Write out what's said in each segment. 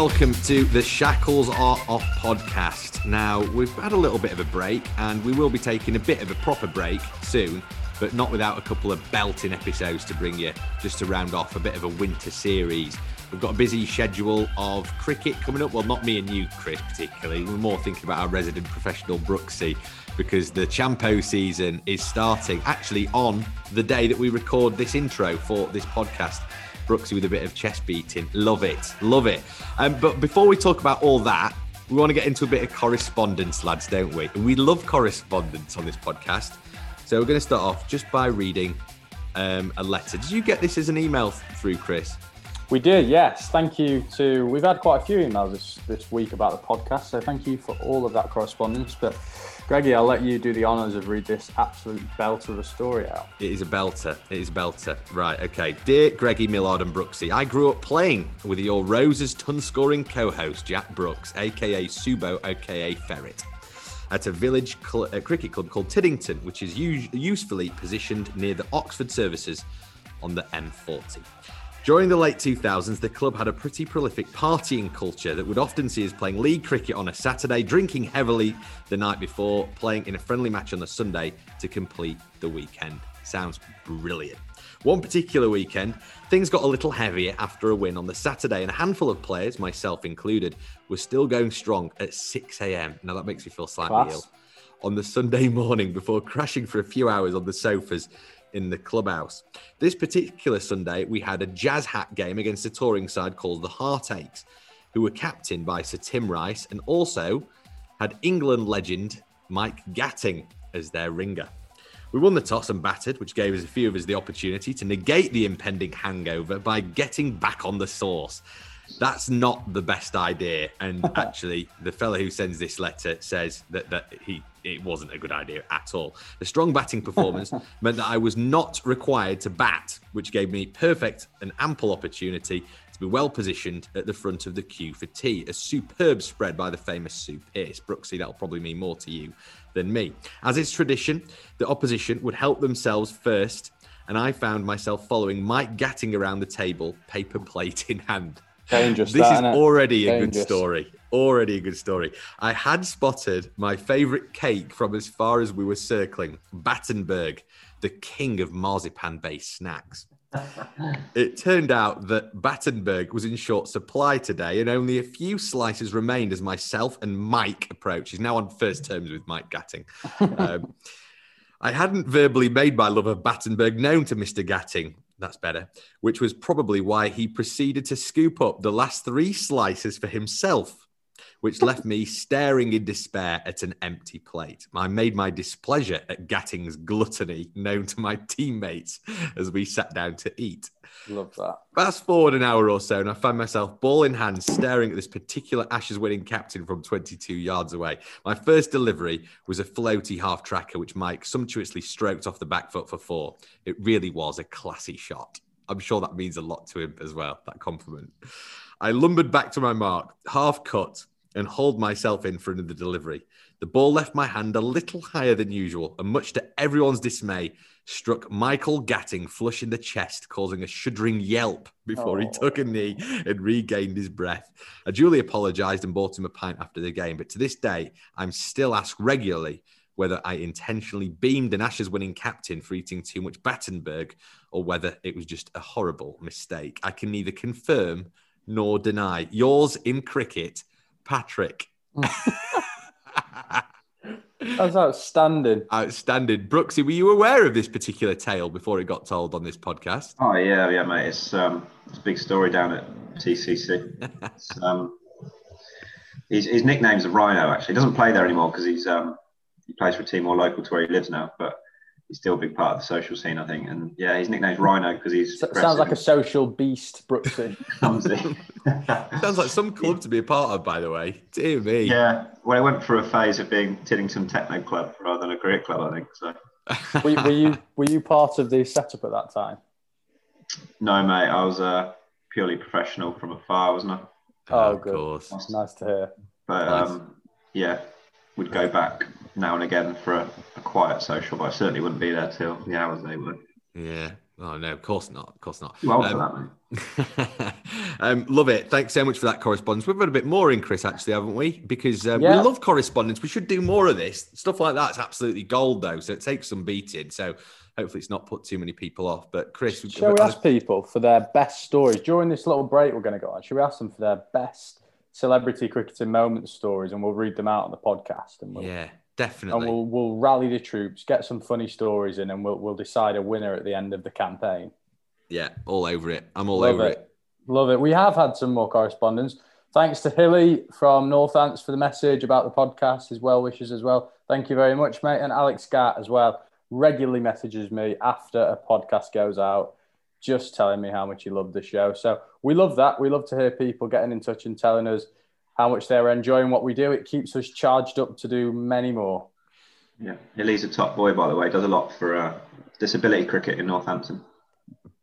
Welcome to the Shackles Are Off podcast. Now, we've had a little bit of a break and we will be taking a bit of a proper break soon, but not without a couple of belting episodes to bring you just to round off a bit of a winter series. We've got a busy schedule of cricket coming up. Well, not me and you, Chris, particularly. We're more thinking about our resident professional Brooksy because the Champo season is starting actually on the day that we record this intro for this podcast. Brooksy with a bit of chest beating. Love it. Love it. Um, but before we talk about all that, we want to get into a bit of correspondence, lads, don't we? And we love correspondence on this podcast. So we're going to start off just by reading um, a letter. Did you get this as an email through, Chris? We did, yes. Thank you to. We've had quite a few emails this, this week about the podcast, so thank you for all of that correspondence. But Greggy, I'll let you do the honours of read this absolute belter of a story out. It is a belter. It is a belter. Right, okay. Dear Greggy Millard and Brooksy, I grew up playing with your Roses ton scoring co host, Jack Brooks, aka Subo, aka Ferret, at a village cl- uh, cricket club called Tiddington, which is us- usefully positioned near the Oxford services on the M40. During the late 2000s, the club had a pretty prolific partying culture that would often see us playing league cricket on a Saturday, drinking heavily the night before, playing in a friendly match on the Sunday to complete the weekend. Sounds brilliant. One particular weekend, things got a little heavier after a win on the Saturday, and a handful of players, myself included, were still going strong at 6 a.m. Now that makes me feel slightly Class. ill. On the Sunday morning before crashing for a few hours on the sofas in the clubhouse. This particular Sunday, we had a jazz hat game against a touring side called the Heartaches, who were captained by Sir Tim Rice and also had England legend Mike Gatting as their ringer. We won the toss and battered, which gave us a few of us the opportunity to negate the impending hangover by getting back on the sauce. That's not the best idea. And actually, the fellow who sends this letter says that, that he it wasn't a good idea at all. The strong batting performance meant that I was not required to bat, which gave me perfect and ample opportunity to be well positioned at the front of the queue for tea. A superb spread by the famous Sue Pierce. Brooksy, that'll probably mean more to you than me. As is tradition, the opposition would help themselves first, and I found myself following Mike Gatting around the table, paper plate in hand. Dangerous, This that, is already a good story. Already a good story. I had spotted my favorite cake from as far as we were circling, Battenberg, the king of marzipan based snacks. It turned out that Battenberg was in short supply today, and only a few slices remained as myself and Mike approached. He's now on first terms with Mike Gatting. Um, I hadn't verbally made my love of Battenberg known to Mr. Gatting. That's better. Which was probably why he proceeded to scoop up the last three slices for himself, which left me staring in despair at an empty plate. I made my displeasure at Gatting's gluttony known to my teammates as we sat down to eat. Love that. Fast forward an hour or so, and I find myself ball in hand staring at this particular Ashes winning captain from 22 yards away. My first delivery was a floaty half tracker, which Mike sumptuously stroked off the back foot for four. It really was a classy shot. I'm sure that means a lot to him as well, that compliment. I lumbered back to my mark, half cut, and hauled myself in for another delivery. The ball left my hand a little higher than usual, and much to everyone's dismay, struck Michael Gatting flush in the chest, causing a shuddering yelp before he Oh. took a knee and regained his breath. I duly apologized and bought him a pint after the game, but to this day, I'm still asked regularly whether I intentionally beamed an Ashes winning captain for eating too much Battenberg or whether it was just a horrible mistake. I can neither confirm nor deny. Yours in cricket, Patrick. That's outstanding. Outstanding. Brooksy, were you aware of this particular tale before it got told on this podcast? Oh yeah, yeah, mate. It's um, it's a big story down at TCC. Um, his, his nickname's a Rhino. Actually, he doesn't play there anymore because he's um, he plays for a team more local to where he lives now. But he's still a big part of the social scene, I think. And yeah, his nickname's Rhino because he's S- sounds like a social beast, Brooksy. clumsy. Sounds like some club to be a part of, by the way. Dear me. yeah, well, it went through a phase of being Tiddington Techno Club rather than a cricket club, I think. So were, were you were you part of the setup at that time? no, mate, I was uh, purely professional from afar, wasn't I? Oh, of good. course. Nice to hear. But Nice. um, yeah, would go back now and again for a, a quiet social, but I certainly wouldn't be there till the hours they were. Yeah. Oh no, of course not. Of course not. Too old Um, for that, um, love it. Thanks so much for that correspondence. We've got a bit more in, Chris, actually, haven't we? Because um, Yeah. we love correspondence. We should do more of this. Stuff like that's absolutely gold, though. So it takes some beating. So hopefully it's not put too many people off. But Chris, we've- Shall we ask people for their best stories during this little break we're going to go on? Should we ask them for their best celebrity cricketing moment stories, and we'll read them out on the podcast, and we'll yeah, and definitely. we'll, we'll rally the troops, get some funny stories in, and we'll we'll decide a winner at the end of the campaign. yeah, all over it. I'm all Love over it. it. Love it. We have had some more correspondence. Thanks to Hilly from Northants for the message about the podcast, his well wishes as well. Thank you very much, mate. And Alex Scott as well regularly messages me after a podcast goes out, just telling me how much he loved the show. So we love that. We love to hear people getting in touch and telling us how much they're enjoying what we do. It keeps us charged up to do many more. Yeah, Hilly's a top boy, by the way. Does a lot for uh, disability cricket in Northampton.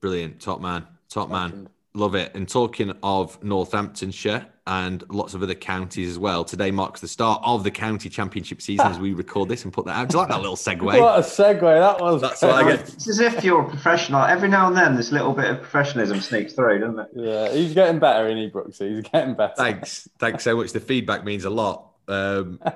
Brilliant. Top man. Top man. Legend. Love it. And talking of Northamptonshire and lots of other counties as well, today marks the start of the county championship season as we record this and put that out. Do you like that little segue? What a segue that was. That's what I get. It's as if you're a professional. Every now and then, this little bit of professionalism sneaks through, doesn't it? Yeah, he's getting better, isn't he, He's getting better. Thanks. Thanks so much. The feedback means a lot. Um,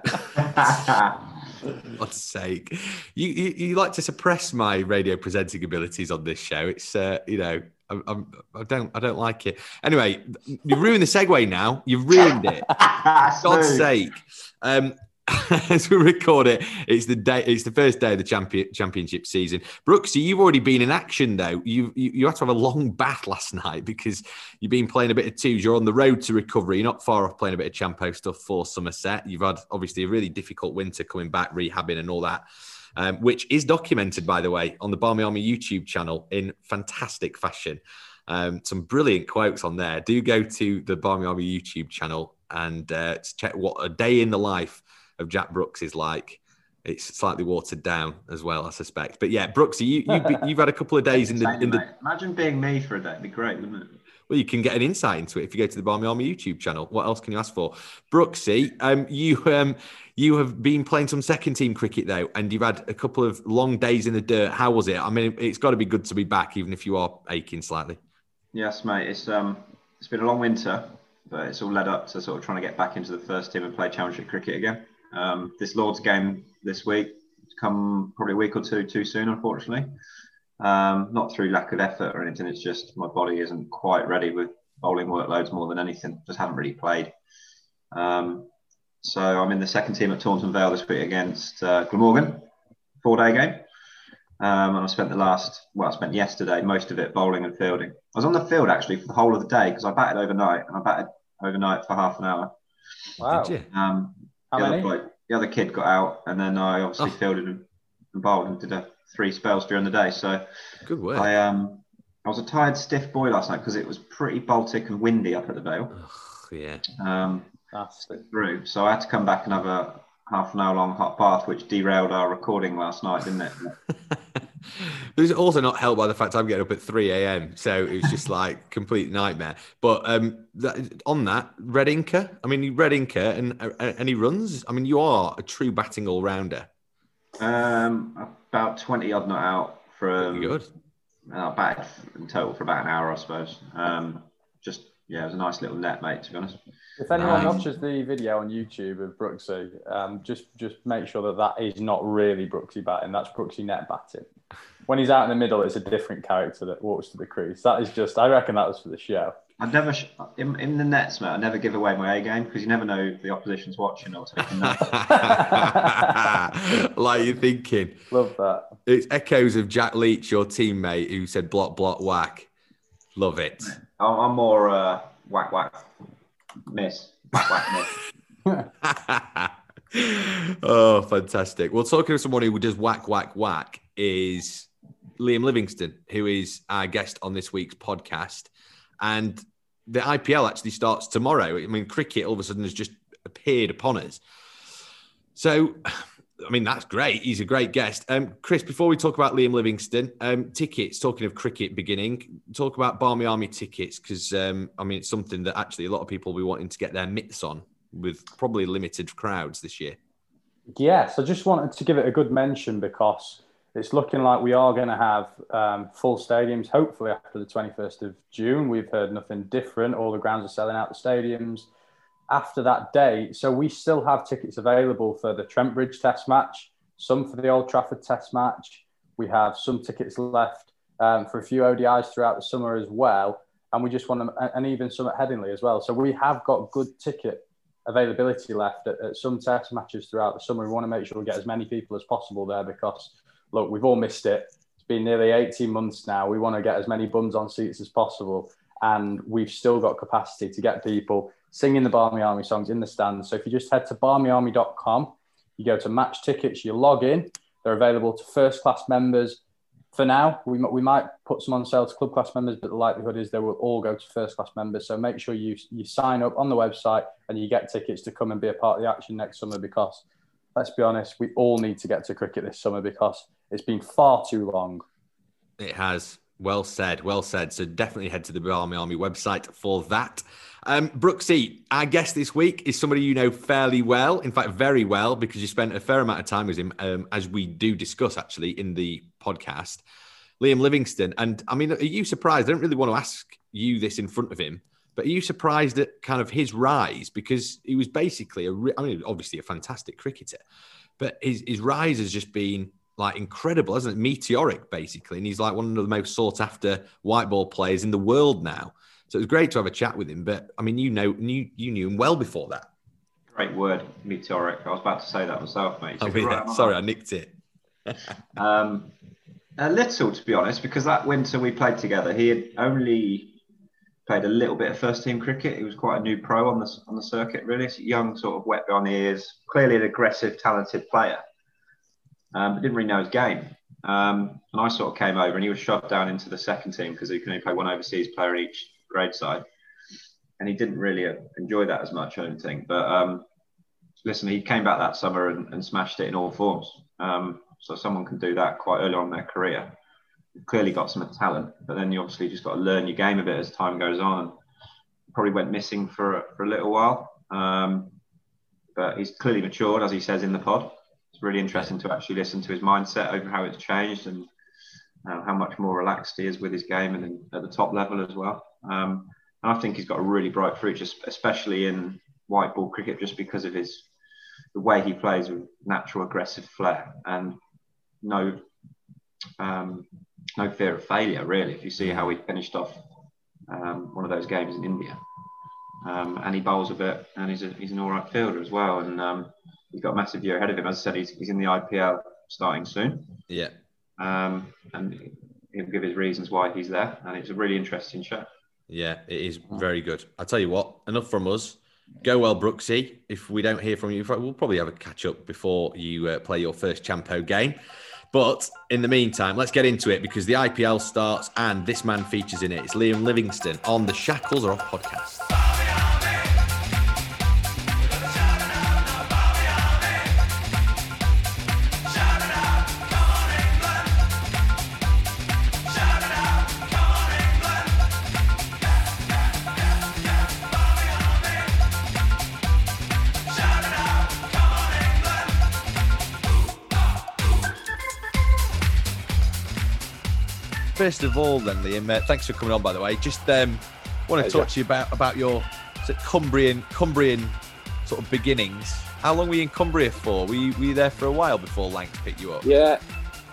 God's sake. You, you you like to suppress my radio presenting abilities on this show. It's uh, you know, I'm, I'm, I don't I don't like it. Anyway, you ruined the segue now. You've ruined it. God's sake. Um, as we record it, it's the day. It's the first day of the champion, championship season. Brooksy, you've already been in action though. You, you you had to have a long bath last night because you've been playing a bit of twos. You're on the road to recovery. You're not far off playing a bit of champo stuff for Somerset. You've had obviously a really difficult winter coming back, rehabbing and all that. Um, which is documented, by the way, on the Barmy Army YouTube channel in fantastic fashion. Um, some brilliant quotes on there. Do go to the Barmy Army YouTube channel and uh, check what a day in the life of Jack Brooks is like. It's slightly watered down as well, I suspect. But yeah, Brooksy, you, you've, you've had a couple of days in the, in the Imagine being me for a day. It'd be great, wouldn't it? Well, you can get an insight into it if you go to the Barmy Army YouTube channel. What else can you ask for? Brooksy, um, you um, you have been playing some second team cricket though, and you've had a couple of long days in the dirt. How was it? I mean, it's got to be good to be back, even if you are aching slightly. Yes, mate. It's um, it's been a long winter, but it's all led up to sort of trying to get back into the first team and play Championship cricket again. Um, this Lords game this week come probably a week or two too soon, unfortunately. Um, not through lack of effort or anything. It's just my body isn't quite ready with bowling workloads more than anything. Just haven't really played. Um, so I'm in the second team at Taunton Vale this week against uh, Glamorgan, four day game. Um, and I spent the last, well, I spent yesterday most of it bowling and fielding. I was on the field actually for the whole of the day because I batted overnight and I batted overnight for half an hour. Wow. Did you? Um, How the, other many? bloke- the other kid got out and then I obviously Oh. fielded and, and bowled and did a, three spells during the day. So Good work. I um I was a tired, stiff boy last night because it was pretty Baltic and windy up at the Vale. Ugh, yeah. Um, Nasty. through, so I had to come back and have a half an hour long hot bath, which derailed our recording last night, didn't it? But it's also not helped by the fact I'm getting up at 3 a.m. So it was just like complete nightmare. But um, that, on that, Red Inca, I mean, Red Inca and uh, any runs? I mean, you are a true batting all rounder. Um, about twenty odd not out from. Good. Uh, batted in total for about an hour, I suppose. Um, just yeah, it was a nice little net, mate. To be honest. If anyone Nice. watches the video on YouTube of Brooksy, um, just just make sure that that is not really Brooksy batting. That's Brooksy net batting. When he's out in the middle, it's a different character that walks to the crease. That is just, I reckon that was for the show. I never sh- in, in the nets, mate. I never give away my A game because you never know if the opposition's watching or taking notes. like you're thinking. Love that. It's echoes of Jack Leach, your teammate, who said block, block, whack. Love it. I'm, I'm more uh, whack whack miss whack whack miss. oh, fantastic. Well, talking to someone who does whack, whack, whack is Liam Livingstone, who is our guest on this week's podcast. And the IPL actually starts tomorrow. I mean, cricket all of a sudden has just appeared upon us. So, I mean, that's great. He's a great guest. Um, Chris, before we talk about Liam Livingstone, um, tickets, talking of cricket beginning, talk about Barmy Army tickets, because, um, I mean, it's something that actually a lot of people will be wanting to get their mitts on with probably limited crowds this year. Yes, I just wanted to give it a good mention because it's looking like we are going to have um, full stadiums, hopefully after the 21st of June. We've heard nothing different. All the grounds are selling out the stadiums after that date. So we still have tickets available for the Trent Bridge Test match, some for the Old Trafford Test match. We have some tickets left um, for a few ODIs throughout the summer as well. And we just want to, and even some at Headingley as well. So we have got good ticket availability left at, at some test matches throughout the summer. We want to make sure we get as many people as possible there because look, we've all missed it. It's been nearly 18 months now. We want to get as many bums on seats as possible. And we've still got capacity to get people singing the Barmy Army songs in the stands. So if you just head to barmyarmy.com, you go to match tickets, you log in. They're available to first class members. For now, we, we might put some on sale to club class members, but the likelihood is they will all go to first class members. So make sure you, you sign up on the website and you get tickets to come and be a part of the action next summer because let's be honest, we all need to get to cricket this summer because it's been far too long. It has. Well said. Well said. So definitely head to the Barmy Army website for that. Um, Brooksy, our guest this week is somebody you know fairly well. In fact, very well, because you spent a fair amount of time with him, um, as we do discuss actually in the podcast. Liam Livingstone. And I mean, are you surprised? I don't really want to ask you this in front of him, but are you surprised at kind of his rise? Because he was basically a, I mean, obviously a fantastic cricketer, but his, his rise has just been like incredible, isn't it? Meteoric, basically. And he's like one of the most sought after white ball players in the world now. So it was great to have a chat with him. But I mean, you know, you, you knew him well before that. Great word, meteoric. I was about to say that myself, mate. Oh, yeah. Sorry, I nicked it. um, a little, to be honest, because that winter we played together, he had only played a little bit of first team cricket. He was quite a new pro on the on the circuit, really. young, sort of wet behind the ears, clearly an aggressive, talented player um, but didn't really know his game. Um, and I sort of came over and he was shoved down into the second team because he can only play one overseas player each grade side. And he didn't really enjoy that as much, I don't think. But um, listen, he came back that summer and, and smashed it in all forms. Um, so someone can do that quite early on in their career. You've clearly got some talent, but then you obviously just got to learn your game a bit as time goes on. Probably went missing for, for a little while. Um, but he's clearly matured, as he says in the pod it's really interesting to actually listen to his mindset over how it's changed and uh, how much more relaxed he is with his game and at the top level as well. Um, and I think he's got a really bright future, especially in white ball cricket, just because of his the way he plays with natural aggressive flair and no um, no fear of failure. Really, if you see how he finished off um, one of those games in India, um, and he bowls a bit, and he's a, he's an all right fielder as well, and um, he's got a massive year ahead of him. As I said, he's, he's in the IPL starting soon. Yeah. Um, and he'll give his reasons why he's there. And it's a really interesting show. Yeah, it is very good. I'll tell you what, enough from us. Go well, Brooksy. If we don't hear from you, we'll probably have a catch up before you uh, play your first Champo game. But in the meantime, let's get into it because the IPL starts and this man features in it. It's Liam Livingstone on the Shackles Are Off podcast. First of all, then Liam, uh, thanks for coming on. By the way, just um, want to talk to you about about your Cumbrian Cumbrian sort of beginnings. How long were you in Cumbria for? Were you, were you there for a while before Lancs picked you up? Yeah,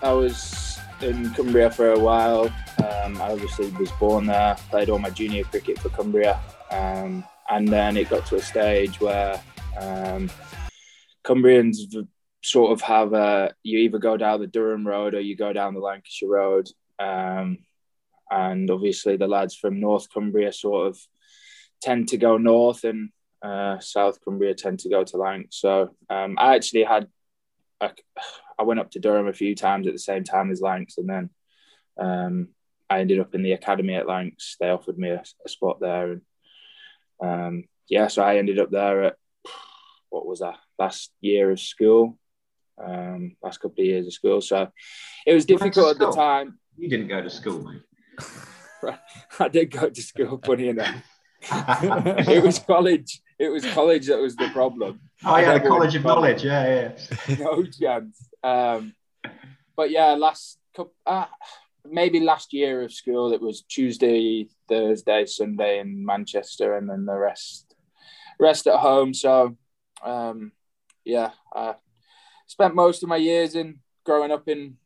I was in Cumbria for a while. Um, I obviously was born there, played all my junior cricket for Cumbria, um, and then it got to a stage where um, Cumbrians sort of have a you either go down the Durham road or you go down the Lancashire road, um, and obviously, the lads from North Cumbria sort of tend to go north, and uh, South Cumbria tend to go to Lancs. So um, I actually had, I, I went up to Durham a few times at the same time as Lancs, and then um, I ended up in the academy at Lancs. They offered me a, a spot there, and um, yeah, so I ended up there at what was that last year of school, um, last couple of years of school. So it was difficult at the time. You didn't go to school, mate. I did go to school, funny enough. it was college. It was college that was the problem. Oh yeah, the college of knowledge. Yeah, yeah. no chance. Um, but yeah, last couple, uh, maybe last year of school, it was Tuesday, Thursday, Sunday in Manchester, and then the rest, rest at home. So, um, yeah, I spent most of my years in growing up in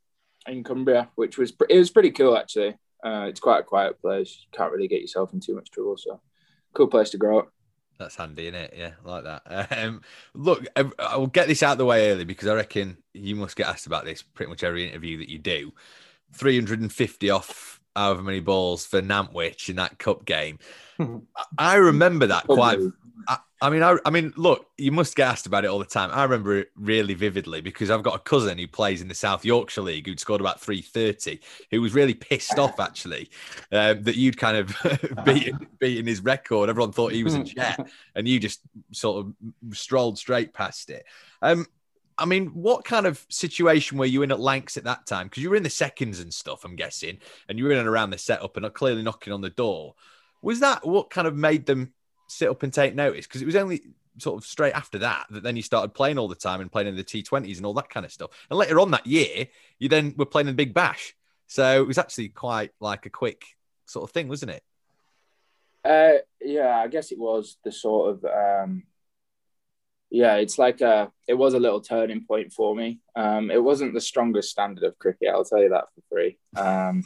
in Cumbria, which was it was pretty cool actually. Uh, it's quite a quiet place. You can't really get yourself in too much trouble. So, cool place to grow up. That's handy, isn't it? Yeah, like that. Um, look, I will get this out of the way early because I reckon you must get asked about this pretty much every interview that you do. 350 off however many balls for Nantwich in that cup game. I remember that quite. I, I, mean, I, I mean, look, you must get asked about it all the time. I remember it really vividly because I've got a cousin who plays in the South Yorkshire League who'd scored about 330, who was really pissed off actually um, that you'd kind of beaten, beaten his record. Everyone thought he was a jet, and you just sort of strolled straight past it. Um, I mean, what kind of situation were you in at Lancs at that time? Because you were in the seconds and stuff, I'm guessing, and you were in and around the setup and clearly knocking on the door. Was that what kind of made them sit up and take notice? Because it was only sort of straight after that that then you started playing all the time and playing in the T20s and all that kind of stuff. And later on that year, you then were playing in Big Bash. So it was actually quite like a quick sort of thing, wasn't it? Uh, yeah, I guess it was the sort of um, yeah, it's like a it was a little turning point for me. Um, it wasn't the strongest standard of cricket, I'll tell you that for free. Um,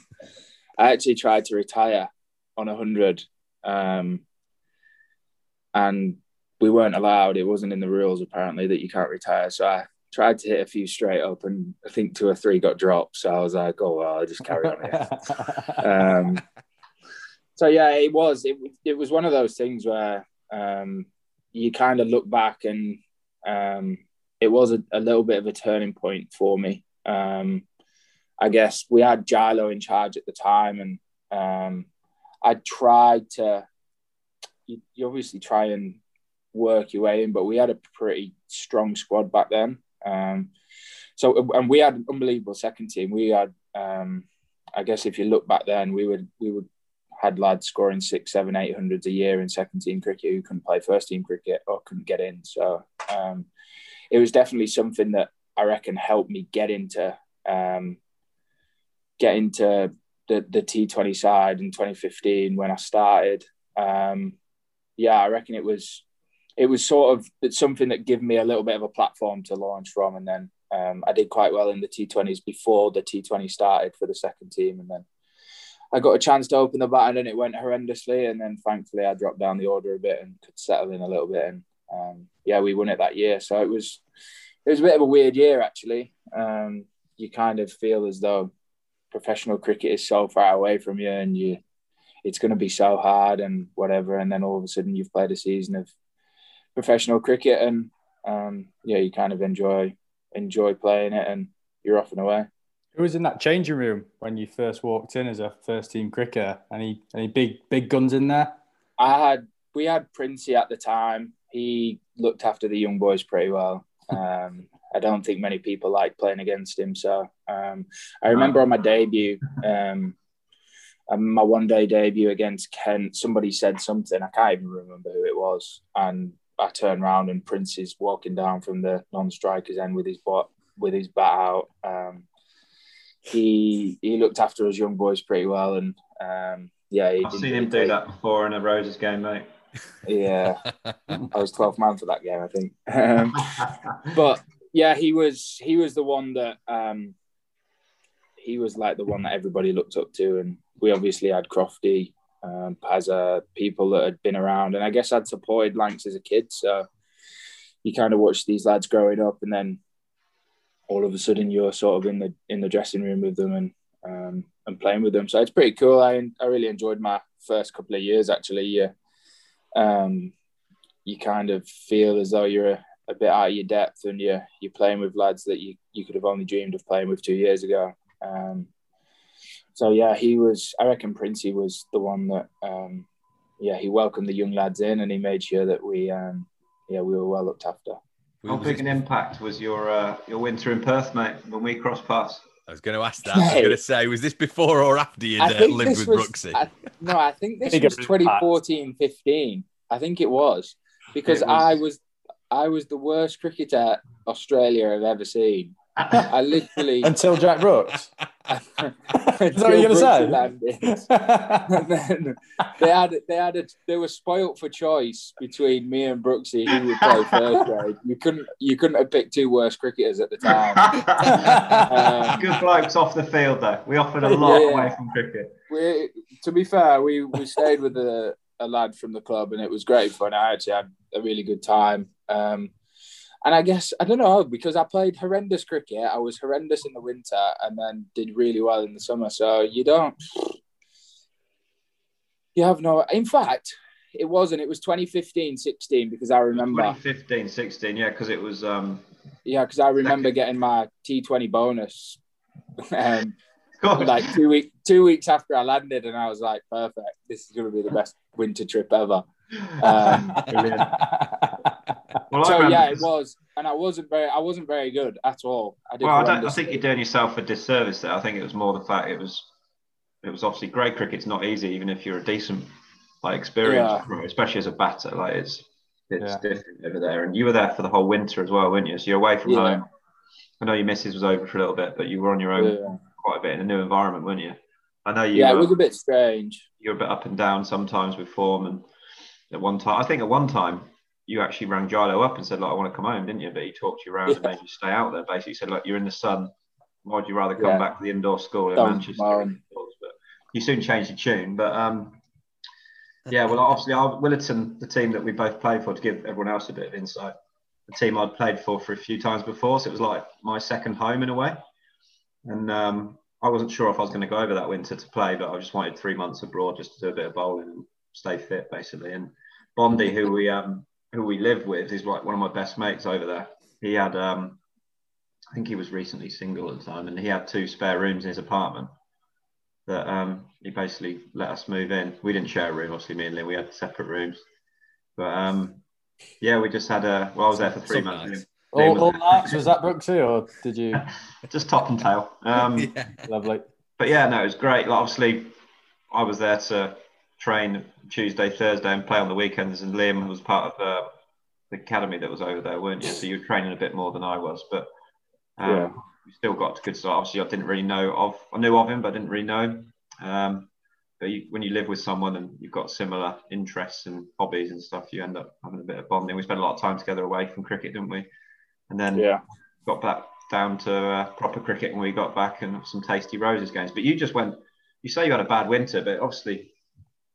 I actually tried to retire on a hundred, um, and we weren't allowed. It wasn't in the rules apparently that you can't retire. So I tried to hit a few straight up, and I think two or three got dropped. So I was like, oh well, I'll just carry on. um, so yeah, it was it, it was one of those things where um, you kind of look back and um, it was a, a, little bit of a turning point for me. Um, I guess we had Gilo in charge at the time, and um, I tried to. You, you, obviously try and work your way in, but we had a pretty strong squad back then. Um, so, and we had an unbelievable second team. We had, um, I guess, if you look back then, we would we would had lads scoring six, seven, eight hundreds a year in second team cricket who couldn't play first team cricket or couldn't get in. So um, it was definitely something that I reckon helped me get into um, get into the the T20 side in 2015 when I started. Um, yeah, I reckon it was it was sort of it's something that gave me a little bit of a platform to launch from, and then um, I did quite well in the T20s before the T20 started for the second team, and then I got a chance to open the baton and it went horrendously. And then thankfully I dropped down the order a bit and could settle in a little bit. And um, yeah, we won it that year. So it was it was a bit of a weird year actually. Um, you kind of feel as though professional cricket is so far away from you and you it's going to be so hard and whatever. And then all of a sudden you've played a season of professional cricket and um, yeah, you kind of enjoy enjoy playing it and you're off and away. Who was in that changing room when you first walked in as a first team cricketer? Any any big big guns in there? I had we had Princey at the time. He looked after the young boys pretty well. Um, I don't think many people like playing against him. So um, I remember on my debut, um, my one day debut against Kent, somebody said something. I can't even remember who it was. And I turned around and Prince is walking down from the non-strikers end with his bat, with his bat out. Um, he he looked after his young boys pretty well, and um, yeah, I've seen him do that before in a Roses game, mate. Yeah, I was 12th man for that game, I think. Um, but yeah, he was he was the one that um, he was like the one that everybody looked up to, and we obviously had Crofty, um, Pazza, people that had been around, and I guess I'd supported Lancs as a kid, so you kind of watch these lads growing up, and then all of a sudden you're sort of in the in the dressing room with them and um, and playing with them. So it's pretty cool. I I really enjoyed my first couple of years actually. Yeah, um, you kind of feel as though you're a, a bit out of your depth and you're you're playing with lads that you you could have only dreamed of playing with two years ago. Um, so yeah, he was. I reckon Princey was the one that. Um, yeah, he welcomed the young lads in and he made sure that we, um, yeah, we were well looked after. How big an impact was your uh, your winter in Perth, mate, when we crossed paths? I was going to ask that. I was going to say, was this before or after you uh, lived with was, Brooksy? I, no, I think this was 2014, 15. I think it was because it was... I was I was the worst cricketer Australia have ever seen. I literally until Jack Brooks. Is that what you're gonna say? they had they had a, they were spoilt for choice between me and Brooksy who would play first grade. You couldn't you couldn't have picked two worse cricketers at the time. um, Good blokes off the field though. We offered a lot yeah, away from cricket. We, to be fair, we we stayed with a, a lad from the club and it was great fun. I actually had a really good time. Um, and I guess I don't know because I played horrendous cricket. I was horrendous in the winter and then did really well in the summer. So you don't, you have no. In fact, it wasn't. It was 2015, 16 because I remember 2015, 16. Yeah, because it was. um Yeah, because I remember second. getting my T20 bonus. um, like two week, two weeks after I landed, and I was like, "Perfect! This is going to be the best winter trip ever." Um, well, so yeah, it was, and I wasn't very, I wasn't very good at all. I well, I, don't, I think you're doing yourself a disservice there. I think it was more the fact it was, it was obviously great cricket's not easy, even if you're a decent, like experienced, yeah. especially as a batter. Like it's, it's yeah. different over there. And you were there for the whole winter as well, weren't you? So you're away from yeah. home. I know your missus was over for a little bit, but you were on your own quite a bit in a new environment, weren't you? I know you. Yeah, it was a bit strange. You're a bit up and down sometimes with form, and at one time, I think at one time you actually rang Gilo up and said, "Like, I want to come home," didn't you? But he talked you around yeah. and made you stay out there. Basically, said, "Look, you're in the sun. Why'd you rather come yeah. back to the indoor school in Don't Manchester?" But you soon changed your tune. But um, yeah, well, obviously, our Willetton, the team that we both played for, to give everyone else a bit of insight, the team I'd played for for a few times before, so it was like my second home in a way. And um, I wasn't sure if I was going to go over that winter to play, but I just wanted three months abroad just to do a bit of bowling and stay fit, basically. And Bondi, who we um, who we live with, is like one of my best mates over there. He had, um, I think he was recently single at the time, and he had two spare rooms in his apartment. That um, he basically let us move in. We didn't share a room, obviously. Me and Lynn, we had separate rooms. But um, yeah, we just had a. Well, I was there for three months. Nice. All, all marks was that Brooksy, or did you? just top and tail. Um, yeah. Lovely. But yeah, no, it was great. Like, obviously, I was there to train Tuesday, Thursday, and play on the weekends. And Liam was part of uh, the academy that was over there, weren't you? So you were training a bit more than I was, but um, yeah. we still got to good start. Obviously, I didn't really know of. I knew of him, but I didn't really know him. Um, but you, when you live with someone and you've got similar interests and hobbies and stuff, you end up having a bit of bonding. We spent a lot of time together away from cricket, didn't we? And then yeah. got back down to uh, proper cricket when we got back and some tasty roses games. But you just went. You say you had a bad winter, but obviously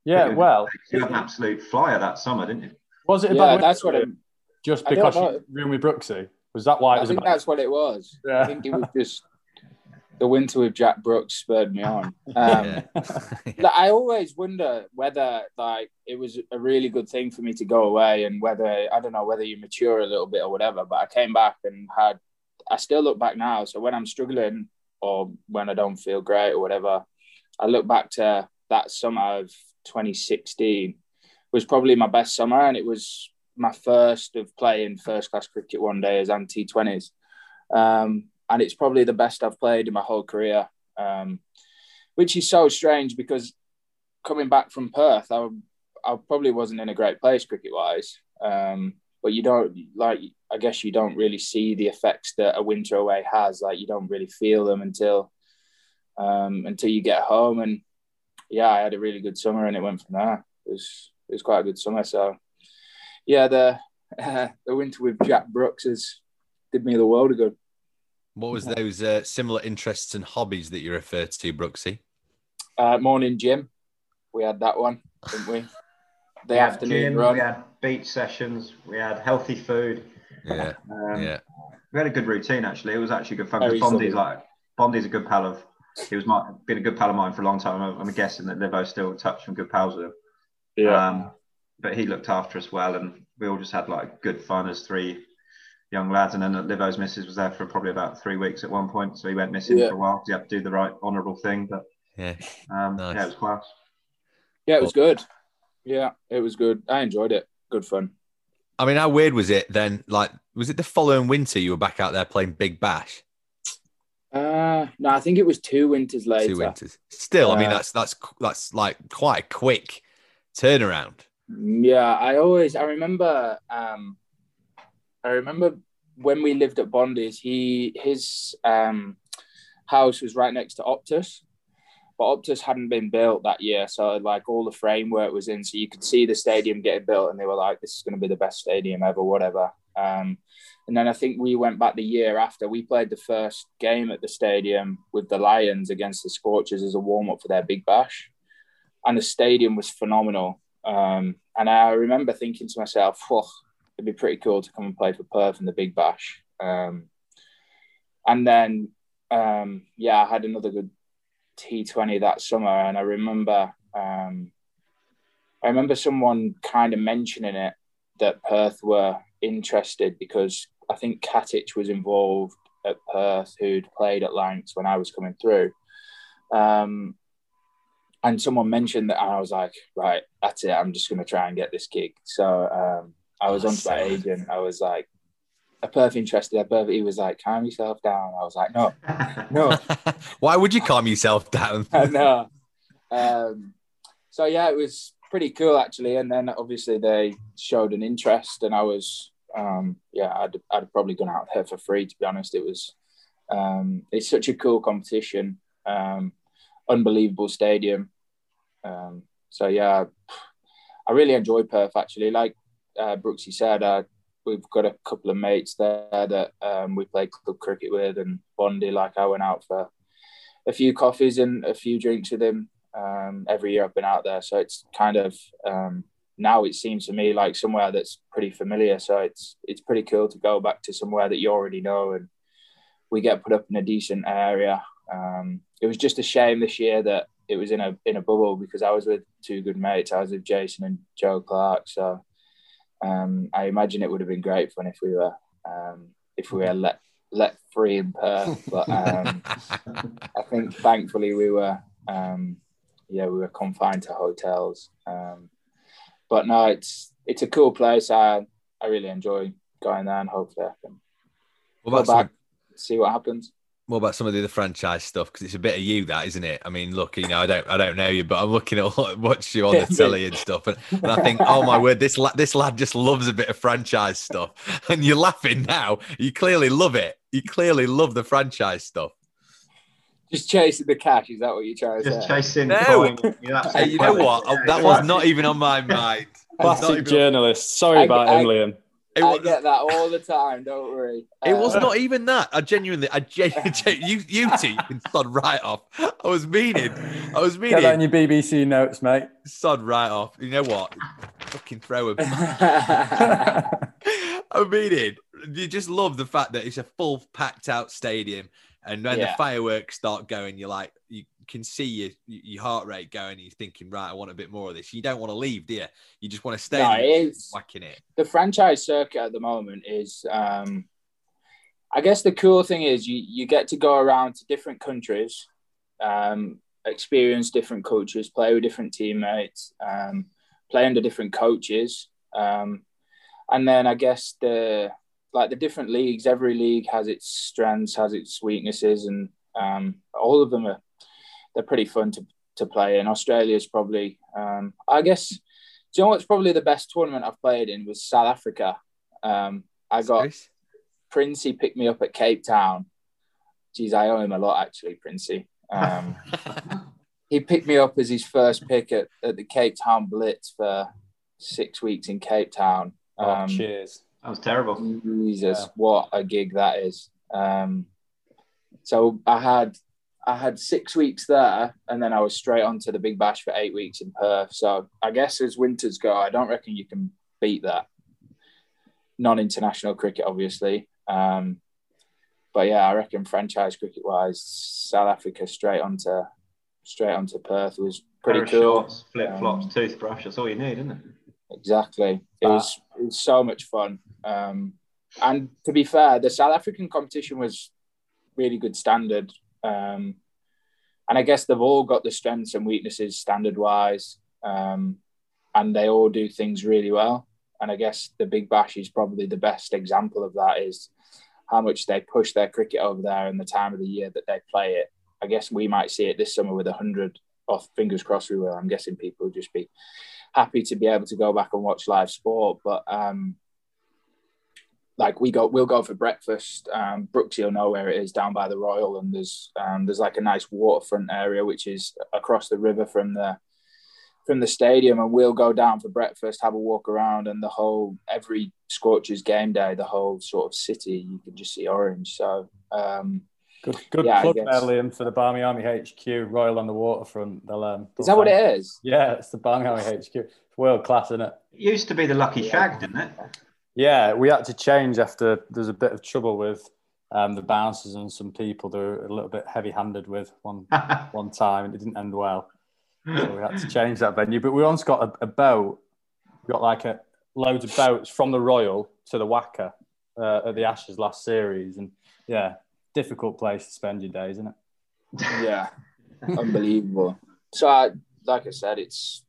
yeah, well, you had an absolute flyer that summer, didn't you? Was it? Yeah, that's what it. Just because you room with Brooksy, was that why? It I think that's what it was. Yeah. I think it was just the winter with Jack Brooks spurred me on. Um, like, I always wonder whether like it was a really good thing for me to go away, and whether I don't know whether you mature a little bit or whatever. But I came back and had. I still look back now. So when I'm struggling or when I don't feel great or whatever, I look back to that summer of 2016 was probably my best summer, and it was my first of playing first class cricket one day as anti 20s. Um, and it's probably the best I've played in my whole career, um, which is so strange because coming back from Perth, I, I probably wasn't in a great place cricket wise. Um, but you don't like, I guess you don't really see the effects that a winter away has. Like you don't really feel them until um, until you get home. And yeah, I had a really good summer, and it went from there. It was it was quite a good summer. So yeah, the uh, the winter with Jack Brooks has did me the world of good. What was those uh, similar interests and hobbies that you referred to, Brooksy? Uh, morning gym. We had that one, didn't we? The we afternoon gym, run. We had beach sessions. We had healthy food. Yeah. Um, yeah. We had a good routine actually. It was actually good fun. Bondi's like Bondi's a good pal of he was my, been a good pal of mine for a long time. I'm, I'm guessing that Livo's still in touch and good pals with him. Yeah. Um, but he looked after us well, and we all just had like good fun as three young lads. And then Livo's missus was there for probably about three weeks at one point, so he went missing Yeah. for a while. 'cause He had to do the right honourable thing, but Yeah. um, Nice. yeah, it was class. Yeah, it was good. Yeah, it was good. I enjoyed it. Good fun. I mean, how weird was it then? Like, was it the following winter you were back out there playing Big Bash? Uh, no, I think it was two winters later. Two winters. Still, I mean, Uh, that's that's that's like quite a quick turnaround. Yeah, I always I remember um I remember when we lived at Bondi's, he his um house was right next to Optus. But Optus hadn't been built that year, so like all the framework was in, so you could see the stadium getting built, and they were like, "This is going to be the best stadium ever," whatever. Um, and then I think we went back the year after. We played the first game at the stadium with the Lions against the Scorchers as a warm up for their Big Bash, and the stadium was phenomenal. Um, and I remember thinking to myself, "Whoa, it'd be pretty cool to come and play for Perth in the Big Bash." Um, and then, um, yeah, I had another good T20 that summer, and I remember, um, I remember someone kind of mentioning it that Perth were interested because I think Katich was involved at Perth, who'd played at Lancs when I was coming through. Um, and someone mentioned that, and I was like, right, that's it. I'm just going to try and get this gig. So um, I was on to my agent. I was like, a Perth interested. A Perth. He was like, calm yourself down. I was like, no, no, Why would you calm yourself down? no. Um, so yeah, it was pretty cool actually. And then obviously they showed an interest, and I was, um, yeah, I'd, I'd probably gone out there for free. To be honest, it was, um, it's such a cool competition, um, unbelievable stadium. Um, so yeah, I really enjoy Perth actually. Like uh, Brooksy said, uh, we've got a couple of mates there that um, we play club cricket with, and Bondi. Like I went out for a few coffees and a few drinks with him um, every year I've been out there. So it's kind of um, now it seems to me like somewhere that's pretty familiar. So it's it's pretty cool to go back to somewhere that you already know, and we get put up in a decent area. Um, it was just a shame this year that it was in a in a bubble because I was with two good mates. I was with Jason and Joe Clarke. So um, I imagine it would have been great fun if we were um, if we were let let free in Perth. But um, I think thankfully we were um, yeah we were confined to hotels. Um, but no, it's it's a cool place. I I really enjoy going there, and hopefully I can What go some, see what happens. what about some of the other franchise stuff? Because it's a bit of you, that isn't it? I mean, look, you know, I don't, I don't know you, but I'm looking at what- watch you on the telly and stuff, and, and I think, oh my word, this lad, this lad just loves a bit of franchise stuff. And you're laughing now. You clearly love it. You clearly love the franchise stuff. Just chasing the cash. Is that what you're trying to Just say? chasing. No. coin, you know, Hey, you know what? That was not even on my mind. It not Classic even- journalist. Sorry I- about I- him, Liam. It I was, get that all the time. Don't worry. it was Uh, not even that. I genuinely, I genuinely, you, you two, you can sod right off. I was meaning, I was Get that in your BBC notes, mate. sod right off. You know what? Fucking throw him. I mean it. You just love the fact that it's a full packed out stadium, and when the fireworks start going, you're like, you can see your your heart rate going. You're thinking, right, I want a bit more of this. You don't want to leave, do you? You just want to stay No, it is. whacking it. the franchise circuit at the moment is um I guess the cool thing is you you get to go around to different countries, um, experience different cultures, play with different teammates, um, play under different coaches. Um, and then I guess the like the different leagues, every league has its strengths, has its weaknesses, and um, all of them are they're pretty fun to, to play in. Australia's probably um, I guess do you know what's probably the best tournament I've played in was South Africa. Um, I got Serious? Princey picked me up at Cape Town. Geez, I owe him a lot actually, Princey. Um, he picked me up as his first pick at, at the Cape Town Blitz for six weeks in Cape Town. Oh, Um, cheers. That was terrible. Jesus, Yeah. what a gig that is. Um, so I had I had six weeks there, and then I was straight on to the Big Bash for eight weeks in Perth. So I guess as winters go, I don't reckon you can beat that. Non-international cricket, obviously, um, but yeah, I reckon franchise cricket wise, South Africa straight onto straight onto Perth was pretty Pair cool. Shorts, flip flops, Um, toothbrush. That's all you need, isn't it? exactly. It was it was so much fun. Um, and to be fair, the South African competition was really good standard. Um, and I guess they've all got the strengths and weaknesses standard wise, um, and they all do things really well. And I guess the Big Bash is probably the best example of that. Is how much they push their cricket over there and the time of the year that they play it. I guess we might see it this summer with a hundred. Off fingers crossed, we will. I'm guessing people will just be happy to be able to go back and watch live sport. But um, like we go, we'll go for breakfast. Um, Brooksy will know where it is down by the Royal, and there's um, there's like a nice waterfront area which is across the river from the from the stadium, and we'll go down for breakfast, have a walk around, and the whole every Scorchers game day, the whole sort of city, you can just see orange. So. Um, Good, good yeah, plug there, Liam, for the Barmy Army HQ, Royal on the Waterfront. They'll, um, is that what it is? Yeah, it's the Barmy Army HQ. It's world class, isn't it? It used to be the Lucky Shag, didn't it? Yeah, we had to change after there's a bit of trouble with um, the bouncers and some people that were a little bit heavy-handed with one one time, and it didn't end well. So we had to change that venue. But we once got a, a boat. We got like a loads of boats from the Royal to the WACA uh, at the Ashes last series, and yeah, difficult place to spend your days, isn't it? Yeah, unbelievable. So, I, like I said, it's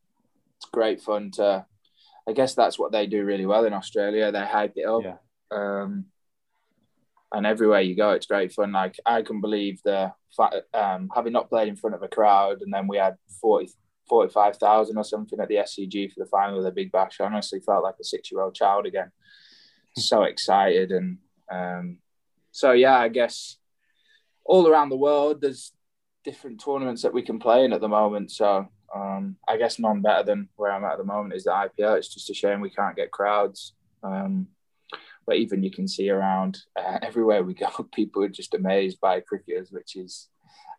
it's great fun to I guess that's what they do really well in Australia. They hype it up. Yeah. Um, and everywhere you go, it's great fun. Like I can believe the um, having not played in front of a crowd, and then we had 40, 45,000 or something at the SCG for the final of the Big Bash. I honestly felt like a six-year-old child again. so excited, and um, so yeah, I guess all around the world, there's different tournaments that we can play in at the moment. So um, I guess none better than where I'm at at the moment is the IPL. It's just a shame we can't get crowds. Um, but even you can see around uh, everywhere we go, people are just amazed by cricketers, which is,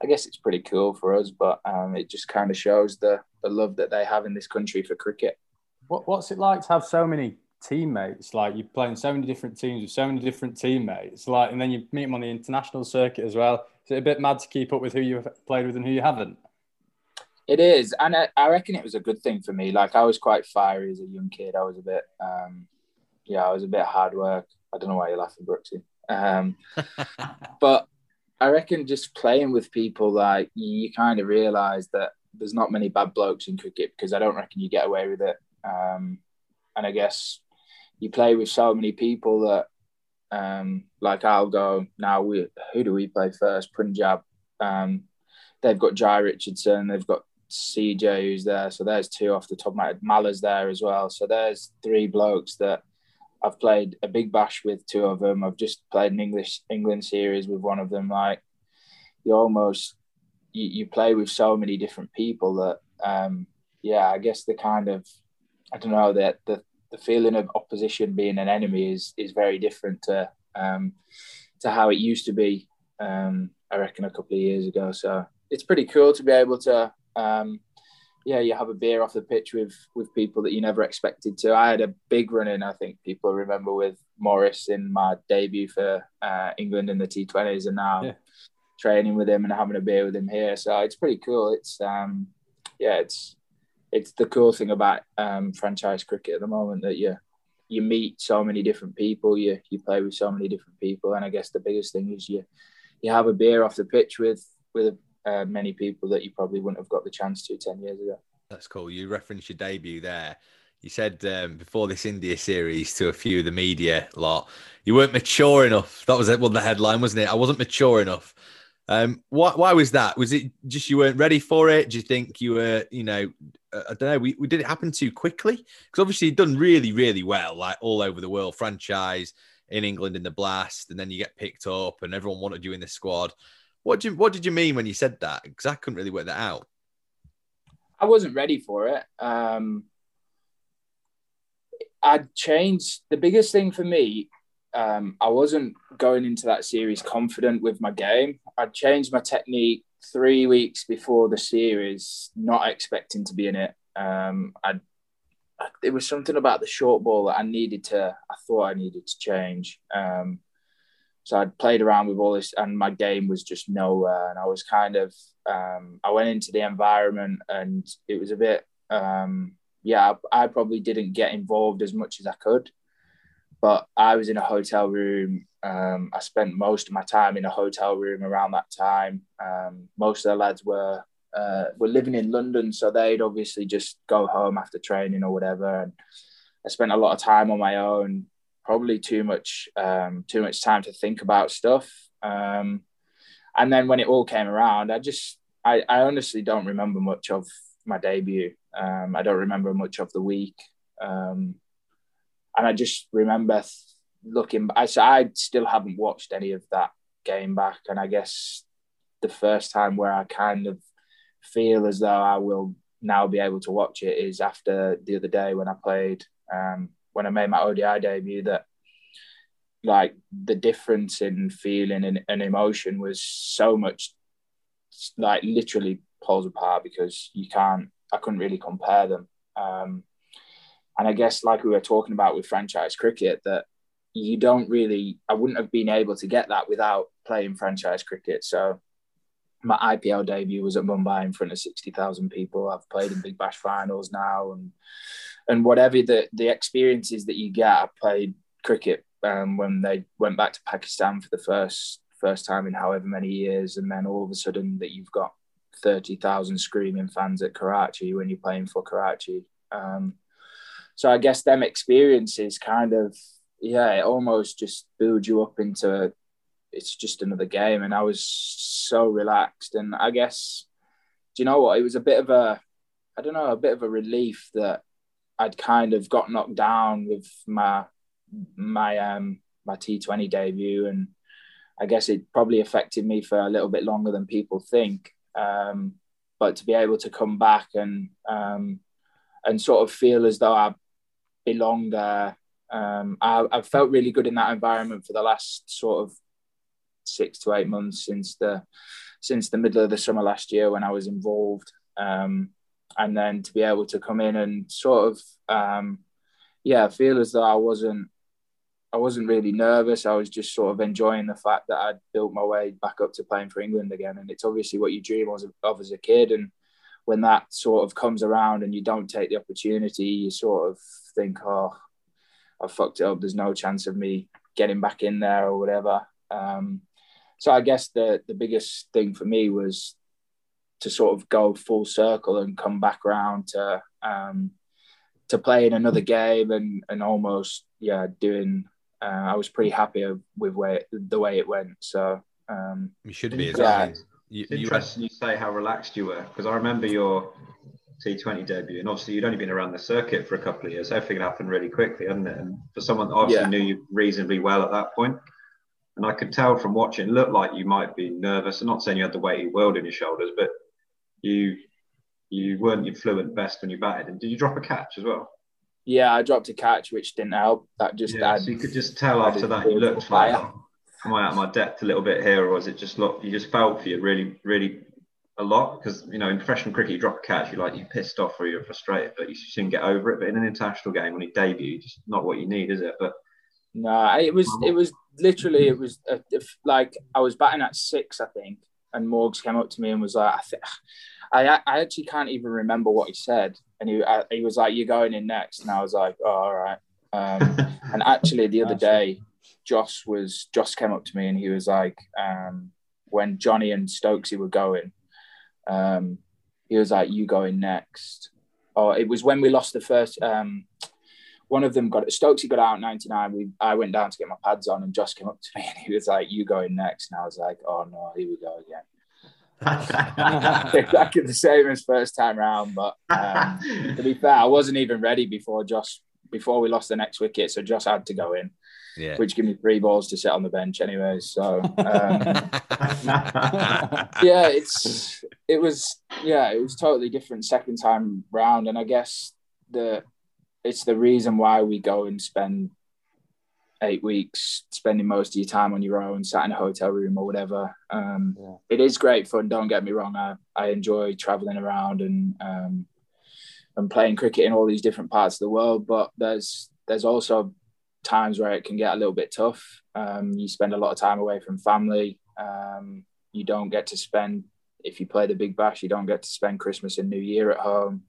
I guess it's pretty cool for us, but um, it just kind of shows the, the love that they have in this country for cricket. What, what's it like to have so many teammates? Like you're playing so many different teams with so many different teammates, like, and then you meet them on the international circuit as well. Is it a bit mad to keep up with who you've played with and who you haven't? It is, and I, I, reckon it was a good thing for me. Like I was quite fiery as a young kid. I was a bit, um, yeah, I was a bit hard work. I don't know why you're laughing, Brooksy. Um, but I reckon just playing with people, like you kind of realise that there's not many bad blokes in cricket because I don't reckon you get away with it. Um, and I guess you play with so many people that, um, like I'll go now. We who do we play first? Punjab. Um, they've got Jhye Richardson. They've got CJ who's there. So there's two off the top of my head. There as well. So there's three blokes that I've played a big bash with two of them. I've just played an English England series with one of them. Like you almost you, you play with so many different people that um yeah, I guess the kind of I don't know that the the feeling of opposition being an enemy is is very different to um to how it used to be um I reckon a couple of years ago. So it's pretty cool to be able to um, yeah, you have a beer off the pitch with with people that you never expected to. I had a big run in. I think people remember with Morris in my debut for uh, England in the T20s, and now yeah. training with him and having a beer with him here. So it's pretty cool. It's um, yeah, it's it's the cool thing about um, franchise cricket at the moment that you you meet so many different people, you you play with so many different people, and I guess the biggest thing is you you have a beer off the pitch with with uh, many people that you probably wouldn't have got the chance to 10 years ago. That's cool. You referenced your debut there. You said um, before this India series to a few of the media lot, you weren't mature enough. That was one of the headline, wasn't it? I wasn't mature enough. Um, why, why was that? Was it just you weren't ready for it? Do you think you were, you know, uh, I don't know, we, we did it happen too quickly? Because obviously you've done really, really well, like all over the world, franchise in England in the blast, and then you get picked up and everyone wanted you in the squad. What did you What did you mean when you said that? Because I couldn't really work that out. I wasn't ready for it. Um, I'd changed. The biggest thing for me, um, I wasn't going into that series confident with my game. I'd changed my technique three weeks before the series, not expecting to be in it. Um, I, it was something about the short ball that I needed to. I thought I needed to change. Um, so I'd played around with all this, and my game was just nowhere. And I was kind of, um, I went into the environment, and it was a bit, um, yeah, I probably didn't get involved as much as I could. But I was in a hotel room. Um, I spent most of my time in a hotel room around that time. Um, most of the lads were uh, were living in London, so they'd obviously just go home after training or whatever. And I spent a lot of time on my own, probably too much um, too much time to think about stuff. Um, and then when it all came around, I just I, I honestly don't remember much of my debut. Um, I don't remember much of the week. Um, and I just remember looking. I so I still haven't watched any of that game back, and I guess the first time where I kind of feel as though I will now be able to watch it is after the other day when I played um, when I made my ODI debut. That like the difference in feeling and, and emotion was so much like literally poles apart because you can't I couldn't really compare them. Um, and I guess, like we were talking about with franchise cricket, that you don't really, I wouldn't have been able to get that without playing franchise cricket. So my IPL debut was at Mumbai in front of 60,000 people. I've played in Big Bash finals now and and whatever the, the experiences that you get, I played cricket um, when they went back to Pakistan for the first first time in however many years. And then all of a sudden that you've got 30,000 screaming fans at Karachi when you're playing for Karachi. Um, so I guess them experiences kind of yeah, it almost just builds you up into it's just another game. And I was so relaxed. And I guess do you know what? It was a bit of a I don't know, a bit of a relief that I'd kind of got knocked down with my my um my T20 debut and I guess it probably affected me for a little bit longer than people think. Um, but to be able to come back and um, and sort of feel as though I belong there. Um, I, have felt really good in that environment for the last sort of six to eight months since the since the middle of the summer last year when I was involved, um, and then to be able to come in and sort of um, yeah feel as though I wasn't I wasn't really nervous. I was just sort of enjoying the fact that I'd built my way back up to playing for England again, and it's obviously what you dream of as a kid and when that sort of comes around and you don't take the opportunity, you sort of think, oh, I fucked it up. There's no chance of me getting back in there or whatever. Um, so I guess the the biggest thing for me was to sort of go full circle and come back around to um, to playing another game and and almost yeah doing. Uh, I was pretty happy with way the way it went. So um, you should be as well. You, it's interesting you, you say how relaxed you were because I remember your T20 debut, and obviously you'd only been around the circuit for a couple of years. Everything happened really quickly, hadn't it? And for someone that obviously yeah. knew you reasonably well at that point, and I could tell from watching, it looked like you might be nervous. I'm not saying you had the weight of the world in your shoulders, but you you weren't your fluent best when you batted. And did you drop a catch as well? Yeah, I dropped a catch, which didn't help. That just yeah, so you could just tell after that you looked like am I out of my depth a little bit here, or was it just look you just felt for you really, really a lot? Because you know, in professional cricket, you drop a catch, you're like you pissed off or you're frustrated, but you soon get over it. But in an international game, when you debut, just not what you need, is it? But no, it was it was literally it was a, like I was batting at six, I think, and Morgs came up to me and was like, I think. I, I actually can't even remember what he said, and he I, he was like, "You're going in next," and I was like, "Oh, all right." Um, and actually, the other day, Jos was Jos came up to me and he was like, um, when Johnny and Stokesy were going, um, he was like, "You going next?" Oh, it was when we lost the first. Um, one of them got Stokesy got out 99. We I went down to get my pads on, and Jos came up to me and he was like, "You going next?" And I was like, "Oh no, here we go again." exactly the same as first time round, but um, to be fair, I wasn't even ready before Jos before we lost the next wicket, so Jos had to go in yeah. which give me three balls to sit on the bench anyway. So um, yeah, it's it was yeah, it was totally different second time round, and I guess the it's the reason why we go and spend eight weeks spending most of your time on your own, sat in a hotel room or whatever. Um, yeah. It is great fun. Don't get me wrong. I, I enjoy traveling around and um, and playing cricket in all these different parts of the world. But there's there's also times where it can get a little bit tough. Um, you spend a lot of time away from family. Um, you don't get to spend, if you play the Big Bash, you don't get to spend Christmas and New Year at home.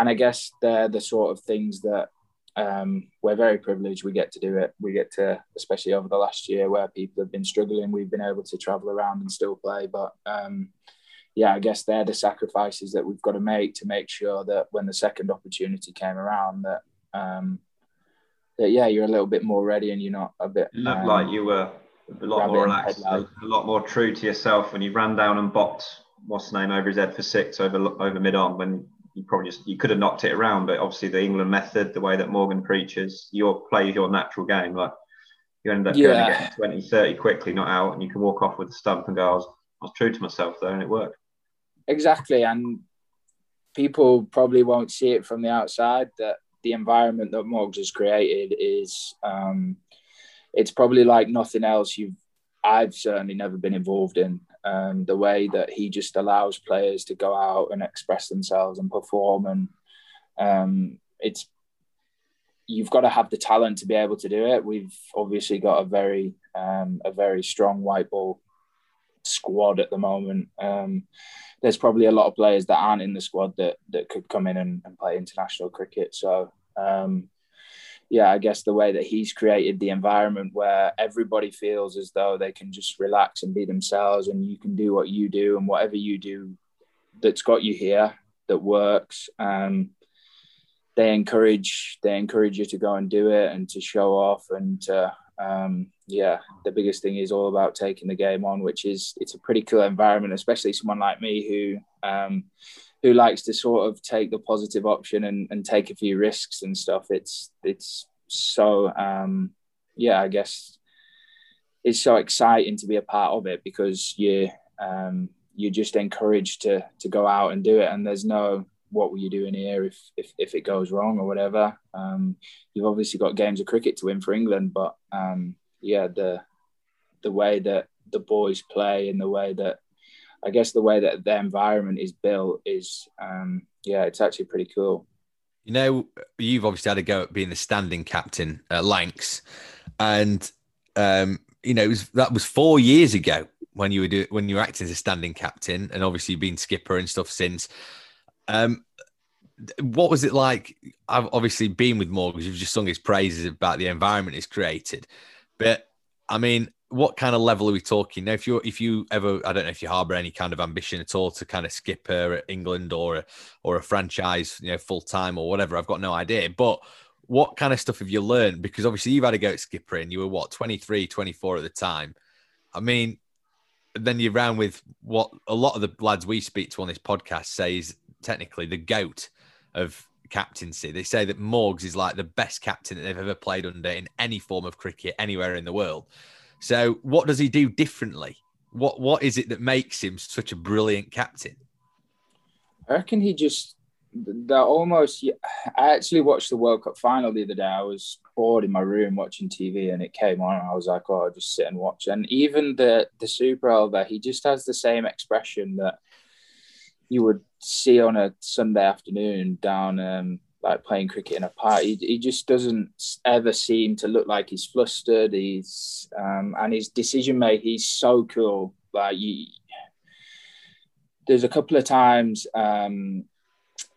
And I guess they're the sort of things that um, we're very privileged. We get to do it. We get to, especially over the last year where people have been struggling, we've been able to travel around and still play. But um, yeah, I guess they're the sacrifices that we've got to make to make sure that when the second opportunity came around, that um, that yeah, you're a little bit more ready and you're not a bit. It looked um, like you were a lot more relaxed, a, lot more true to yourself when you ran down and bopped what's the name over his head for six over over mid on when you probably just you could have knocked it around, but obviously the England method, the way that Morgan preaches, your play your natural game, like you end up yeah. going to 20, 30 quickly, not out, and you can walk off with the stump and go, I was, I was true to myself though, and it worked. Exactly, and people probably won't see it from the outside that the environment that Morgs has created is um, it's probably like nothing else you've I've certainly never been involved in. Um, the way that he just allows players to go out and express themselves and perform, and um, it's you've got to have the talent to be able to do it. We've obviously got a very um, a very strong white ball squad at the moment. Um, there's probably a lot of players that aren't in the squad that that could come in and, and play international cricket. So um, yeah, I guess the way that he's created the environment where everybody feels as though they can just relax and be themselves and you can do what you do and whatever you do that's got you here that works. Um, they encourage they encourage you to go and do it and to show off and to, um, yeah, the biggest thing is all about taking the game on, which is it's a pretty cool environment, especially someone like me who um, who likes to sort of take the positive option and, and take a few risks and stuff. It's it's so um, yeah, I guess it's so exciting to be a part of it because you um, you're just encouraged to to go out and do it, and there's no what were you doing here if if, if it goes wrong or whatever. Um, you've obviously got games of cricket to win for England, but um, yeah, the the way that the boys play and the way that I guess the way that the environment is built is, um, yeah, it's actually pretty cool. You know, you've obviously had a go at being the standing captain at Lancs, and um, you know was, that was four years ago when you were do, when you were acting as a standing captain, and obviously you've been skipper and stuff since. Um, what was it like? I've obviously been with Morgan. You've just sung his praises about the environment he's created, but I mean, what kind of level are we talking now? If you if you ever, I don't know if you harbour any kind of ambition at all to kind of skip at England or a, or a franchise, you know, full time or whatever. I've got no idea. But what kind of stuff have you learned? Because obviously you've had a go at skippering. You were what 23, 24 at the time. I mean, then you're around with what a lot of the lads we speak to on this podcast say is technically the goat of captaincy. They say that Morgs is like the best captain that they've ever played under in any form of cricket anywhere in the world. So, what does he do differently? What What is it that makes him such a brilliant captain? I reckon he just that almost. I actually watched the World Cup final the other day. I was bored in my room watching TV, and it came on. I was like, "Oh, I'll just sit and watch." And even the the Super Over, he just has the same expression that you would see on a Sunday afternoon down um, like playing cricket in a park. He, he just doesn't ever seem to look like he's flustered. He's um, and his decision make. He's so cool. Like you, there's a couple of times, um,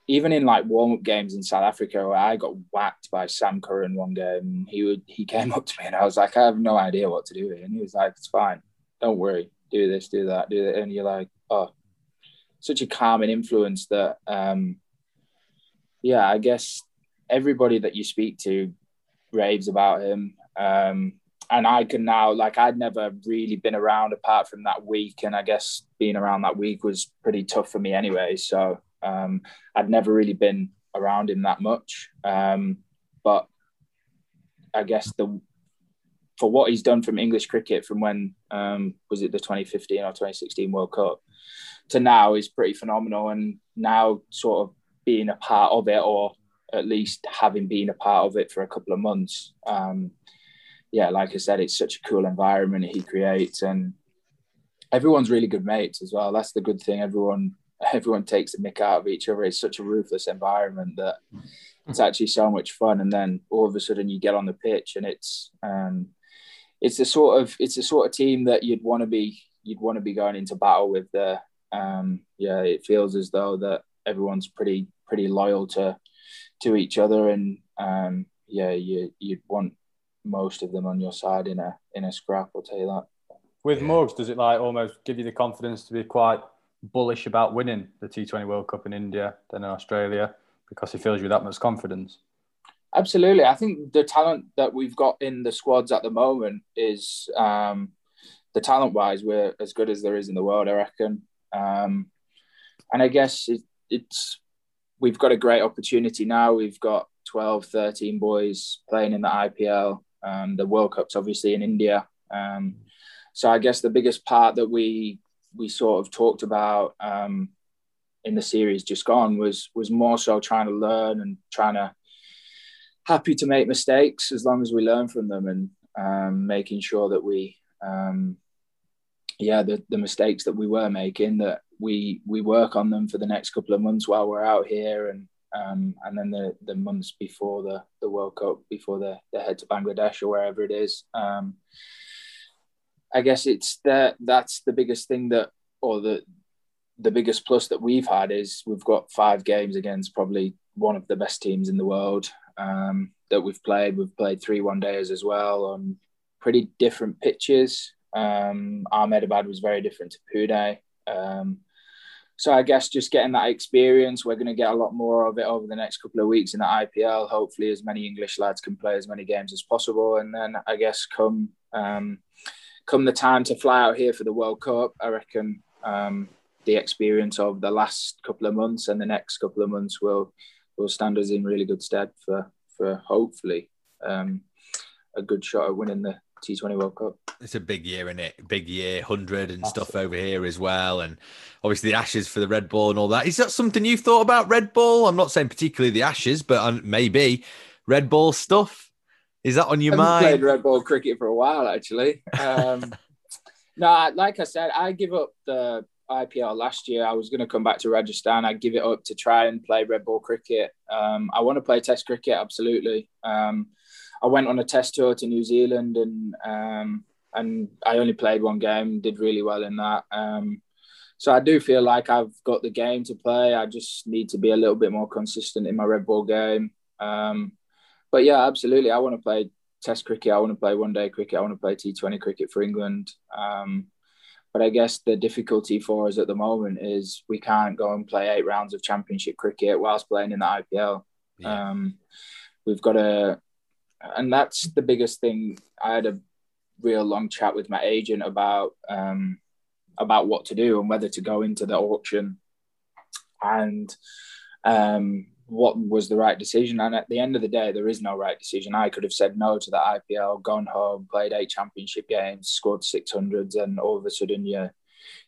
even in like warm up games in South Africa, where I got whacked by Sam Curran one game. He would he came up to me and I was like, I have no idea what to do here, and he was like, It's fine, don't worry, do this, do that, do that, and you're like, oh, such a calming influence that. Um, yeah, I guess everybody that you speak to raves about him. Um, and I can now, like, I'd never really been around apart from that week. And I guess being around that week was pretty tough for me anyway. So um, I'd never really been around him that much. Um, but I guess the for what he's done from English cricket from when um, was it the 2015 or 2016 World Cup to now is pretty phenomenal. And now sort of being a part of it or at least having been a part of it for a couple of months. Um, yeah, like I said, it's such a cool environment he creates, and everyone's really good mates as well. That's the good thing. Everyone everyone takes a mick out of each other. It's such a ruthless environment that it's actually so much fun. And then all of a sudden you get on the pitch, and it's um, it's the sort of it's the sort of team that you'd want to be you'd want to be going into battle with. The um, yeah, it feels as though that everyone's pretty pretty loyal to to each other, and um, yeah, you you'd want most of them on your side in a in a scrap. I'll tell you that. With yeah. Morgs, does it like almost give you the confidence to be quite bullish about winning the T20 World Cup in India than in Australia because he fills you with that much confidence? Absolutely. I think the talent that we've got in the squads at the moment is um, the talent wise, we're as good as there is in the world, I reckon. Um, and I guess it, it's we've got a great opportunity now. We've got 12, 13 boys playing in the IPL. Um, the World Cup's obviously in India. Um, so I guess the biggest part that we we sort of talked about um, in the series just gone was was more so trying to learn and trying to happy to make mistakes as long as we learn from them and um, making sure that we um, yeah the, the mistakes that we were making that we we work on them for the next couple of months while we're out here and um, and then the the months before the the World Cup before they, the head to Bangladesh or wherever it is um, I guess it's that that's the biggest thing that, or the the biggest plus that we've had is we've got five games against probably one of the best teams in the world um, that we've played. We've played three one days as well on pretty different pitches. Um, Ahmedabad was very different to Pune. Um, so I guess just getting that experience, we're going to get a lot more of it over the next couple of weeks in the IPL. Hopefully, as many English lads can play as many games as possible, and then I guess come um, come the time to fly out here for the World Cup, I reckon um, the experience of the last couple of months and the next couple of months will will stand us in really good stead for for hopefully um, a good shot at winning the T20 World Cup. It's a big year, isn't it? Big year, 100 and stuff over here as well. And obviously the Ashes for the Red Ball and all that. Is that something you've thought about, Red Ball? I'm not saying particularly the Ashes, but maybe Red Ball stuff. Is that on your mind? I mind? Played red ball cricket for a while, actually. Um, no, like I said, I give up the IPL last year. I was going to come back to Rajasthan. I give it up to try and play red ball cricket. Um, I want to play Test cricket, absolutely. Um, I went on a Test tour to New Zealand, and um, and I only played one game. Did really well in that. Um, so I do feel like I've got the game to play. I just need to be a little bit more consistent in my red ball game. Um, but yeah, absolutely. I want to play Test cricket. I want to play one day cricket. I want to play T20 cricket for England. Um, but I guess the difficulty for us at the moment is we can't go and play eight rounds of Championship cricket whilst playing in the IPL. Yeah. Um, we've got a, and that's the biggest thing. I had a real long chat with my agent about um, about what to do and whether to go into the auction. And um, what was the right decision. And at the end of the day, there is no right decision. I could have said no to the IPL, gone home, played eight championship games, scored 600s, and all of a sudden you're,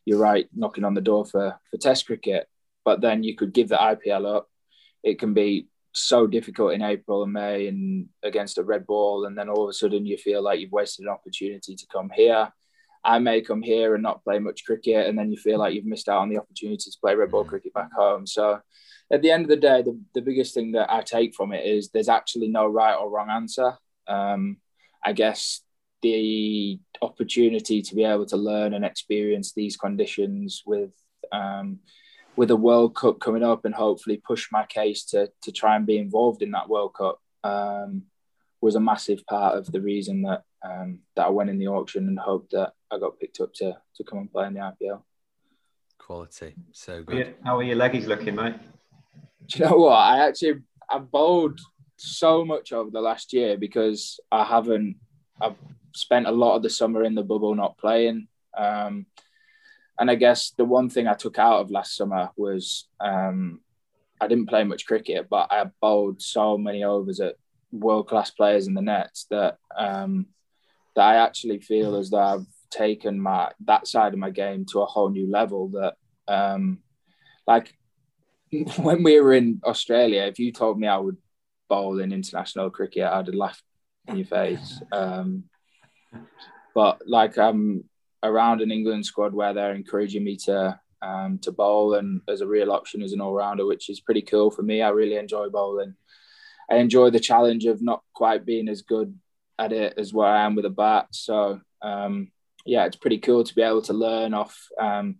you're right knocking on the door for, for Test cricket. But then you could give the IPL up. It can be so difficult in April and May and against a red ball. And then all of a sudden you feel like you've wasted an opportunity to come here. I may come here and not play much cricket, and then you feel like you've missed out on the opportunity to play red ball mm. cricket back home. So at the end of the day, the, the biggest thing that I take from it is there's actually no right or wrong answer. Um, I guess the opportunity to be able to learn and experience these conditions with um, with a World Cup coming up and hopefully push my case to to try and be involved in that World Cup um, was a massive part of the reason that um, that I went in the auction and hoped that I got picked up to to come and play in the IPL. Quality, so good. How are your leggies looking, mate? Do you know what? I actually I bowled so much over the last year because I haven't. I've spent a lot of the summer in the bubble not playing. Um, and I guess the one thing I took out of last summer was um, I didn't play much cricket, but I bowled so many overs at world class players in the nets that um, that I actually feel as though I've taken my that side of my game to a whole new level. That um, like when we were in Australia, if you told me I would bowl in international cricket, I'd have laughed in your face. Um, but like I'm around an England squad where they're encouraging me to um, to bowl and as a real option as an all rounder, which is pretty cool for me. I really enjoy bowling. I enjoy the challenge of not quite being as good at it as what I am with a bat. So um, yeah, it's pretty cool to be able to learn off um,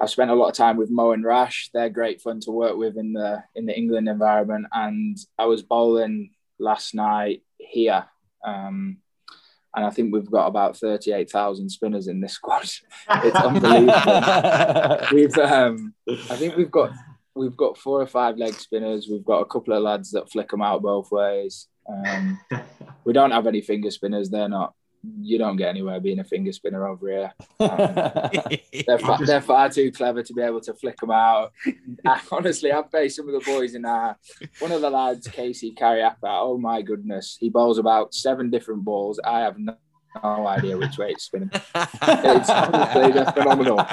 I've spent a lot of time with Mo and Rash. They're great fun to work with in the in the England environment. And I was bowling last night here. Um, and I think we've got about 38,000 spinners in this squad. It's unbelievable. we've, um, I think we've got we've got four or five leg spinners. We've got a couple of lads that flick them out both ways. Um, we don't have any finger spinners. They're not. You don't get anywhere being a finger spinner over here. Um, they're, fa- they're far too clever to be able to flick them out. I, honestly, I've faced some of the boys in our one of the lads, KC Cariappa. Oh my goodness, he bowls about seven different balls. I have no, no idea which way it's spinning. It's honestly they're phenomenal.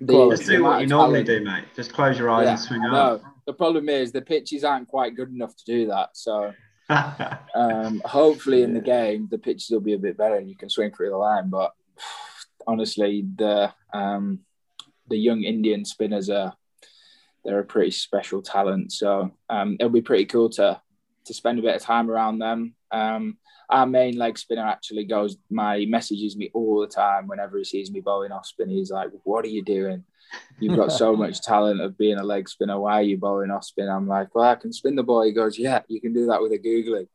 The- Just do what you normally talent- do, mate. Just close your eyes Yeah, and swing I up. The problem is the pitches aren't quite good enough to do that. So um, hopefully in the game the pitches will be a bit better and you can swing through the line. But honestly, the um, the young Indian spinners are they're a pretty special talent. So um, it'll be pretty cool to to spend a bit of time around them. Um, our main leg spinner actually goes. My messages me all the time whenever he sees me bowling off spin. He's like, "What are you doing? You've got so much talent of being a leg spinner. Why are you bowling off spin?" I'm like, "Well, I can spin the ball." He goes, "Yeah, you can do that with a googly."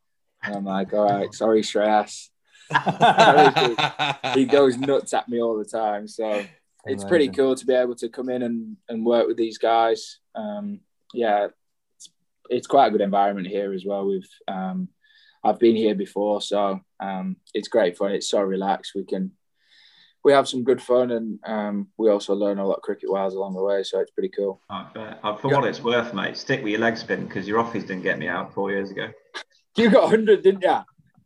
And I'm like, "All right, sorry, Shreyas." he goes nuts at me all the time. So it's pretty cool to be able to come in and, and work with these guys. Um, yeah, it's, it's quite a good environment here as well. We've um, I've been here before, so um, it's great fun. It's so relaxed. We can we have some good fun, and um, we also learn a lot cricket wise along the way. So it's pretty cool. I bet. Uh, For what it's worth, mate, stick with your leg spin because your offies didn't get me out four years ago. You got hundred, didn't you?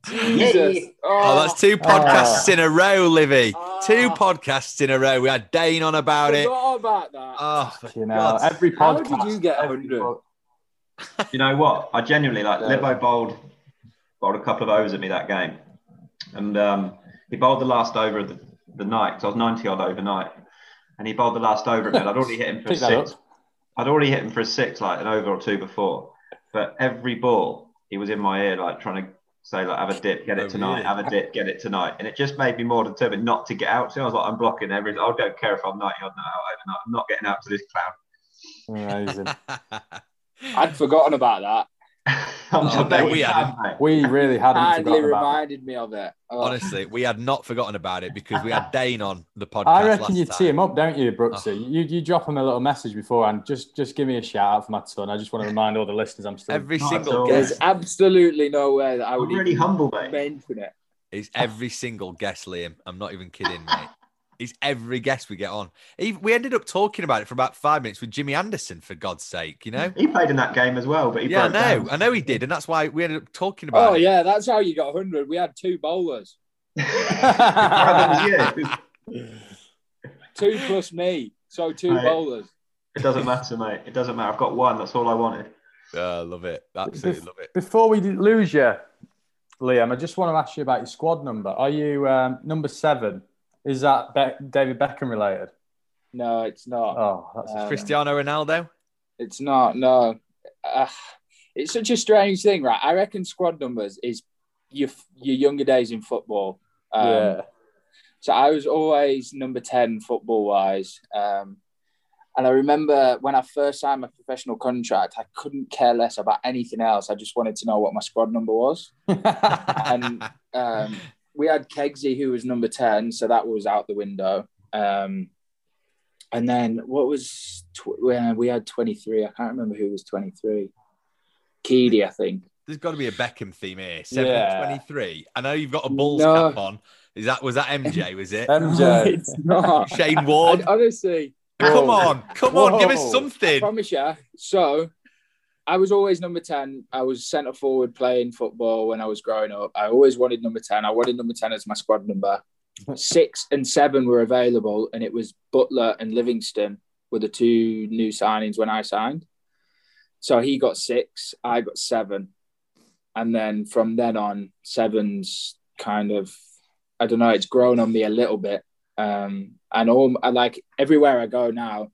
Jesus. Oh, that's two podcasts Oh. in a row, Livy. Two podcasts in a row. We had Dane on about it. About that. Oh, for You know, God's every How did you get every 100? You know what? I genuinely like No. Libbo bowled bowled a couple of overs at me that game, and um, he bowled the last over of the, the night. So I was ninety odd overnight, and he bowled the last over at me. and I'd already hit him for a six. I'd already hit him for a six, like an over or two before. But every ball, he was in my ear, like trying to say, like, have a dip, get it Oh, tonight, have a dip, get it tonight. And it just made me more determined not to get out. So I was like, I'm blocking everything. I don't care if I'm 90 odd now overnight. I'm not getting out to this clown. Amazing. I'd forgotten about that. I'm Oh, I bet we hadn't. have, mate. We really hadn't Kindly forgotten about it. reminded me of it. Oh. Honestly, we had not forgotten about it because we had Dane on the podcast. I reckon last you time. tee him up, don't you, Oh. You you drop him a little message beforehand. Just just give me a shout out for my son. I just want to remind all the listeners I'm still. Every single all. There's guest absolutely no way that I would I'm really even humble, mate. mention it. is every single guest, Liam. I'm not even kidding, mate. He's every guest we get on. He, we ended up talking about it for about five minutes with Jimmy Anderson, for God's sake, you know? He played in that game as well, but he yeah, I know. down. I know he did. And that's why we ended up talking about Oh it. yeah, that's how you got 100. We had two bowlers, That was you. two plus me, so two Right. bowlers. It doesn't matter, mate. It doesn't matter. I've got one. That's all I wanted. I love it. Absolutely love it. Before we lose you, Liam, I just want to ask you about your squad number. Are you um, number seven? Is that Be- David Beckham related? No, it's not. Oh, that's Um, Cristiano Ronaldo? It's not. No, uh, it's such a strange thing, right? I reckon squad numbers is your your younger days in football. Um, yeah. So I was always number 10 football wise. Um, and I remember when I first signed my professional contract, I couldn't care less about anything else. I just wanted to know what my squad number was. And um, we had Kegsy, who was number 10. So that was out the window. Um, and then what was, tw- when we had 23. I can't remember who was 23. Keedy, I think. There's got to be a Beckham theme here. Seven Yeah. twenty-three. I know you've got a Bulls No. cap on. Is that was that MJ? Was it MJ. it's not. Shane Warne. I, Warne? honestly, Come Whoa. on, come on, give us Whoa. I something. promise you. So, I was always number 10. I was centre forward playing football when I was growing up. I always wanted number 10. I wanted number 10 as my squad number. Six and seven were available, and it was Buttler and Livingstone were the two new signings when I signed. So he got six, I got seven. And then from then on, seven's kind of, I don't know, it's grown on me a little bit. Um, and all, I like everywhere I go now,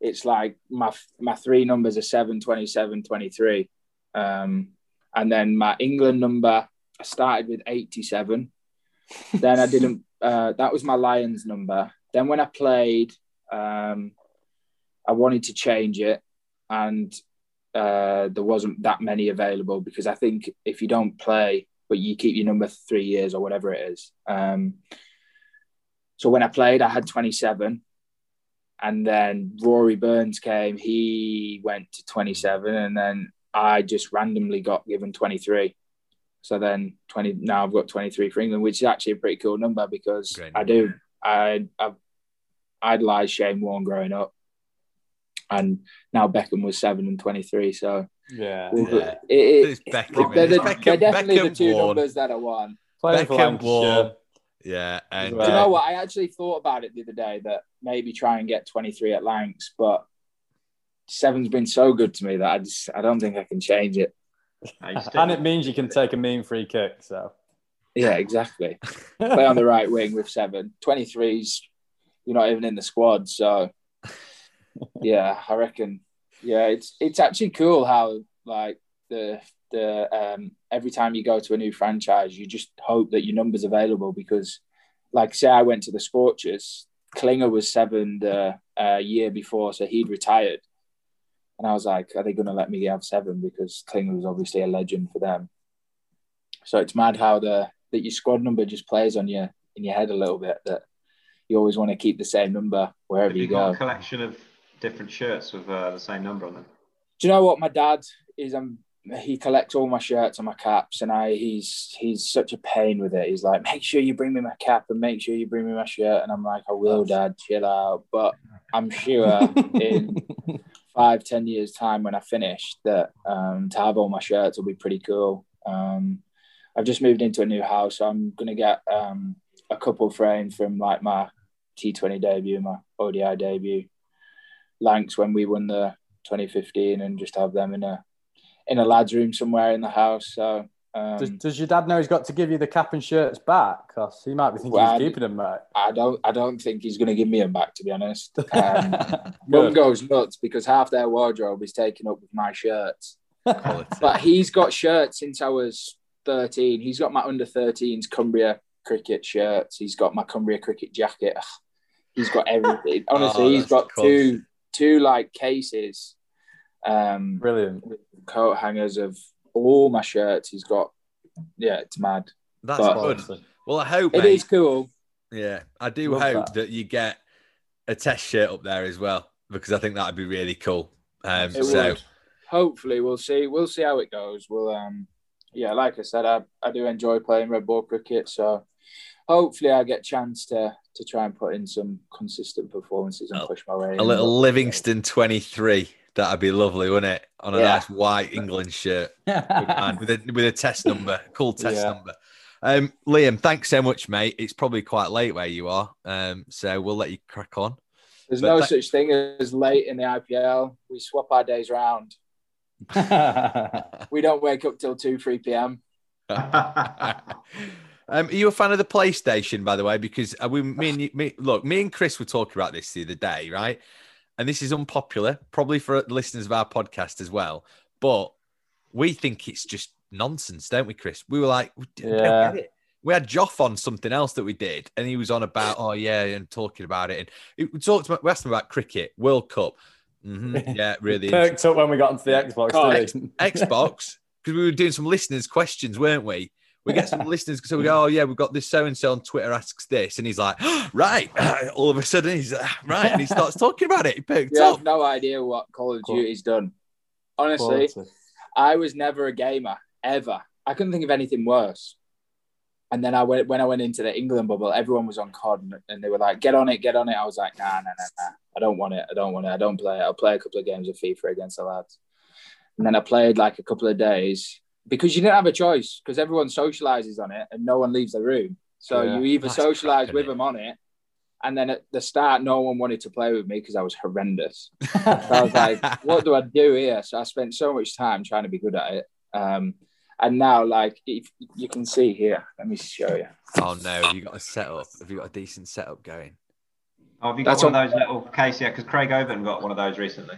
it's like my my three numbers are 7 27 23 um and then my england number i started with 87 then i didn't uh that was my lions number then when i played Um, I wanted to change it, and uh, there wasn't that many available because I think if you don't play, but you keep your number three years or whatever it is. Um, so when I played, I had 27. And then Rory Burns came, he went to 27. And then I just randomly got given 23. So then 20, now I've got 23 for England, which is actually a pretty cool number because Great I do, I, I've idolized Shane Warne growing up. And now Beckham was seven and 23. So Yeah. Yeah. it, it, It's Beckham. they're, the- Beckham- they're definitely the two Warne. numbers that I won. Playing Beckham Warne. Yeah, and Well- Do you uh, know what? I actually thought about it the other day that maybe try and get 23 at Lancs, but seven's been so good to me that I just I don't think I can change it. No, you still- And it means you can take a mean free kick. So Yeah, exactly. Play on the right wing with seven. 23's you're not even in the squad, so yeah, I reckon. Yeah, it's it's actually cool how like the the um every time you go to a new franchise, you just hope that your number's available because, like, say I went to the Scorchers, Klinger was seven the uh, year before, so he'd retired, and I was like, are they going to let me have seven because Klinger was obviously a legend for them. So it's mad how the that your squad number just plays on you in your head a little bit that you always want to keep the same number wherever Have you you got go. a collection of different shirts with uh, the same number on them? Do you know what my dad is? Um, he collects all my shirts and my caps, and I he's he's such a pain with it. He's like, make sure you bring me my cap and make sure you bring me my shirt, and I'm like, I will, Dad, chill out. But I'm sure in five ten years time when I finish that um, to have all my shirts will be pretty cool. Um, I've just moved into a new house, so I'm gonna get um, a couple framed from like my T20 debut, my ODI debut, Lancs when we won the 2015 and just have them in a in a lad's room somewhere in the house. So um, does, does your dad know he's got to give you the cap and shirts back? Because he might be thinking Well, he's keeping them, mate. I don't I don't think he's going to give me them back to be honest. Um, Mum goes nuts because half their wardrobe is taken up with my shirts. But he's got shirts since I was 13. He's got my under 13s Cumbria cricket shirts. He's got my Cumbria cricket jacket. He's got everything. Honestly, Oh, he's that's got cool. two two like cases, um, Brilliant. coat hangers of all my shirts. He's got yeah, it's mad. That's But- good. Well, I hope, It mate, is cool. Yeah, I do Love hope that. that. you get a test shirt up there as well because I think that'd be really cool. Um, It so would. Hopefully, we'll see. We'll see how it goes. We'll um, yeah, like I said, I, I do enjoy playing red ball cricket, so hopefully I get a chance to to try and put in some consistent performances and A- push my way. a in. little Livingstone twenty three, that'd be lovely, wouldn't it? On a Yeah. nice white England shirt man, with a with a test number, cool test Yeah. number. Um, Liam, thanks so much, mate. It's probably quite late where you are, um, so we'll let you crack on. There's but no that- such thing as late in the IPL. We swap our days round. We don't wake up till two, three p.m. um, are you a fan of the PlayStation, by the way? Because uh, we, me and you, me, look, me and Chris were talking about this the other day, right? And this is unpopular, probably for the listeners of our podcast as well. But we think it's just nonsense, don't we, Chris? We were like, we Yeah. get it. We had Joff on something else that we did, and he was on about, oh yeah, and talking about it. And we talked about, we asked him about cricket, World Cup. Mhm, yeah, really. Perked up when we got into the Xbox. Didn't Xbox because we were doing some listeners' questions, weren't we? We get some listeners, so we go, "Oh yeah, we've got this so and so on Twitter asks this," and he's like, oh, "Right." All of a sudden, he's like, right, and he starts talking about it. He picked You have up. no idea what Call of Cool. Duty's done. Honestly, Quality. I was never a gamer ever. I couldn't think of anything worse. And then I went when I went into the England bubble, everyone was on COD and, and they were like, "Get on it, get on it." I was like, "Nah, nah, nah, nah. I don't want it. I don't want it. I don't play it. I'll play a couple of games of FIFA against the lads." And then I played like a couple of days because you didn't have a choice because everyone socializes on it and no one leaves the room. So Yeah, you either socialize with innit? them on it, and then at the start, no one wanted to play with me because I was horrendous. So I was like, what do I do here? So I spent so much time trying to be good at it. Um, and now, like, if you can see here, let me show you. Oh no, have you got a setup? Have you got a decent setup going? Oh, have you got That's one of those little case? Yeah, because Craig Overton got one of those recently.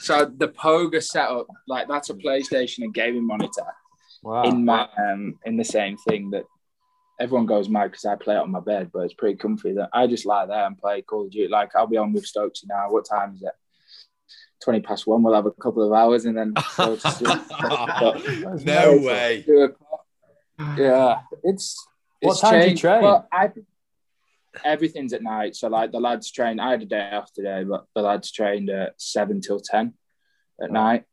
So the Poga setup, like, that's a PlayStation and gaming monitor Wow. in my um, in the same thing that everyone goes mad because I play it on my bed, but it's pretty comfy. That I just lie there and play Call of Duty. Like I'll be on with Stokesy now. What time is it? Twenty past one. We'll have a couple of hours and then go to sleep. But no way. Yeah, it's. What it's time do you train? I, everything's at night. So like the lads trained. I had a day off today, but the lads trained at seven till ten at night.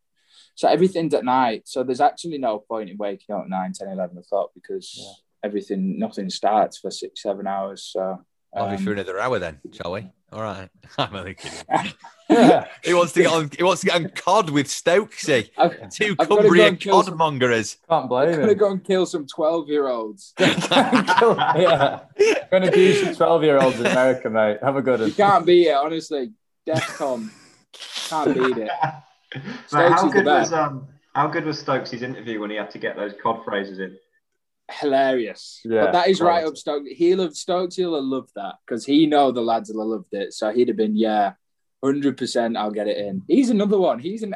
So everything's at night. So there's actually no point in waking up at 9, 10, 11 o'clock because Yeah. everything, nothing starts for six, seven hours. So I'll be um, for another hour then, shall we? All right. I'm only kidding. He wants to get on. He wants to get on COD with Stokesy. I've, Two I've gotta go Cumbria and some- codmongerers. Can't I'm blame gonna go and kill some twelve-year-olds. yeah. Gonna do some 12 year olds in America, mate. Have a good one. You one. can't beat it, honestly. Defcon can't beat it. Mate, Stokes how is the good was um how good was Stokes' interview when he had to get those cod phrases in? Hilarious. Yeah, but that is right quality. up Stokes. He'll have Stokes. He'll have loved that because he know the lads will have loved it. So he'd have been yeah, hundred percent. I'll get it in. He's another one. He's an.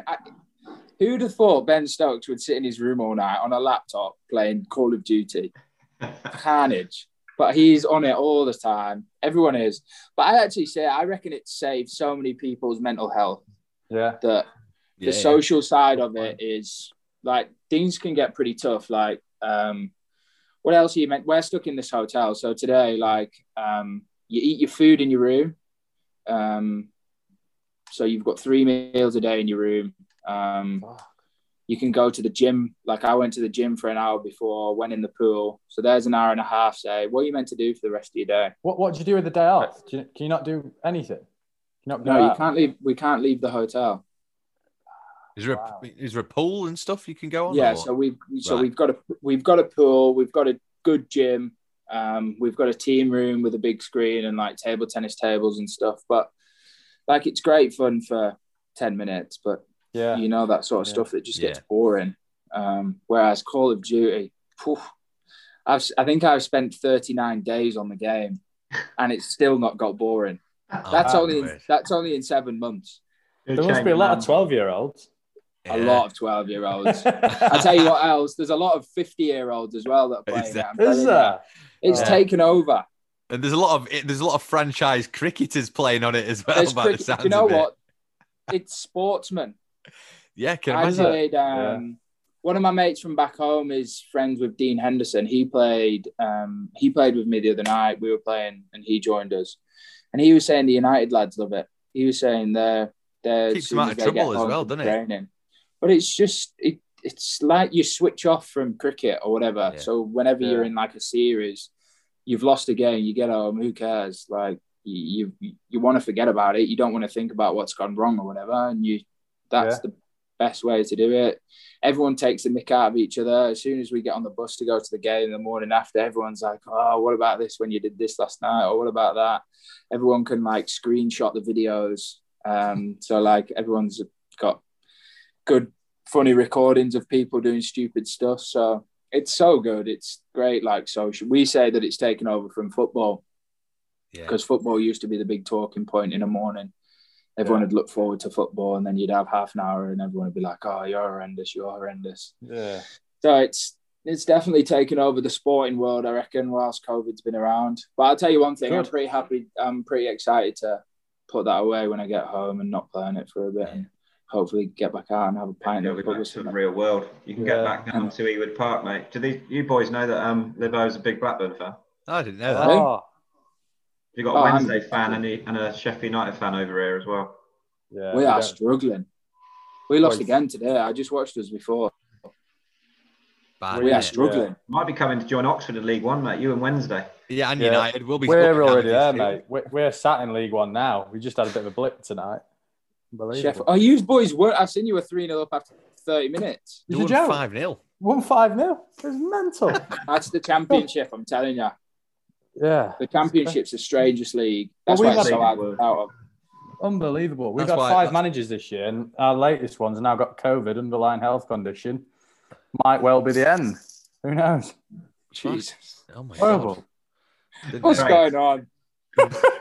Who'd have thought Ben Stokes would sit in his room all night on a laptop playing Call of Duty? Carnage. But he's on it all the time. Everyone is. But I actually say I reckon it saved so many people's mental health Yeah. that the Yeah. social side of it is like things can get pretty tough. Like, um, what else are you meant? We're stuck in this hotel. So today, like, um, you eat your food in your room. Um, so you've got three meals a day in your room. Um, you can go to the gym. Like I went to the gym for an hour before, went in the pool. So there's an hour and a half. Say, what are you meant to do for the rest of your day? What What do you do with the day off? Do you, can you not do anything? You not go No, you can't leave. We can't leave the hotel. Is there, Wow. a, is there a pool and stuff you can go on? yeah or- so we've so Right. we've got a we've got a pool we've got a good gym um, we've got a team room with a big screen and like table tennis tables and stuff but like it's great fun for 10 minutes but Yeah. you know that sort of Yeah. stuff that just gets Yeah. boring um, whereas call of duty phew, I've, i think i've spent 39 days on the game and it's still not got boring Oh, that's wow. only in, that's only in seven months There must be a lot of 12 year olds. A lot of 12 year olds I'll tell you what else. There's a lot of 50 year olds as well that are playing Is it. there? I'm telling Is you. there? It's Yeah. taken over. And there's a lot of there's a lot of franchise cricketers playing on it as well. There's by the cricket- sounds you know of it. what? It's sportsmen. Yeah, can I imagine. played. Um, One of my mates from back home is friends with Dean Henderson. He played. Um, he played with me the other night. We were playing, and he joined us. And he was saying the United lads love it. He was saying they're they're Keeps soon them out of trouble as well, doesn't it? training. But it's just it, it's like you switch off from cricket or whatever. Yeah. So whenever you're in like a series, you've lost a game, you get home. Who cares? Like you you, you want to forget about it. You don't want to think about what's gone wrong or whatever. And you that's Yeah. the best way to do it. Everyone takes the mick out of each other. As soon as we get on the bus to go to the game in the morning after, everyone's like, "Oh, what about this when you did this last night?" Or what about that? Everyone can like screenshot the videos. Um, so like everyone's got good, funny recordings of people doing stupid stuff. So it's so good. It's great. Like social, we say that it's taken over from football Yeah. because football used to be the big talking point in the morning. Everyone would look forward to football, and then you'd have half an hour, and everyone would be like, "Oh, you're horrendous. You're horrendous." Yeah. So it's it's definitely taken over the sporting world, I reckon, whilst COVID's been around. But I'll tell you one thing: I'm pretty happy. I'm pretty excited to put that away when I get home and not playing it for a bit, and hopefully get back out and have a pint You'll be back to the real world. You can Yeah. get back down to Ewood Park, mate. Do these you boys know that um Libo's a big Blackburn fan? I didn't know that. Oh, You've got Oh, a I'm- Wednesday fan and a, and a Sheffield United fan over here as well. yeah. we are don't- struggling. We lost Boys. again today. I just watched us before. Bad, we yeah. are struggling. Might be coming to join Oxford in League One, mate. You and Wednesday. Yeah, and Yeah. United will be. We're already there, mate. We're, we're sat in League One now. We just had a bit of a blip tonight. Unbelievable. Sheffield. Oh, you boys were. I've seen you were 3 0 up after 30 minutes. They Did you won five 0 One five nil. It was mental. That's the championship, I'm telling you. yeah. The championship's the strangest league. That's Well, why we've it's so had- hard to out of. Unbelievable. We've That's had why- five managers this year, and our latest one's now got COVID, underlying health condition. Might well be the end. Who knows? Jesus. Oh my Horrible. god! What's know. going on?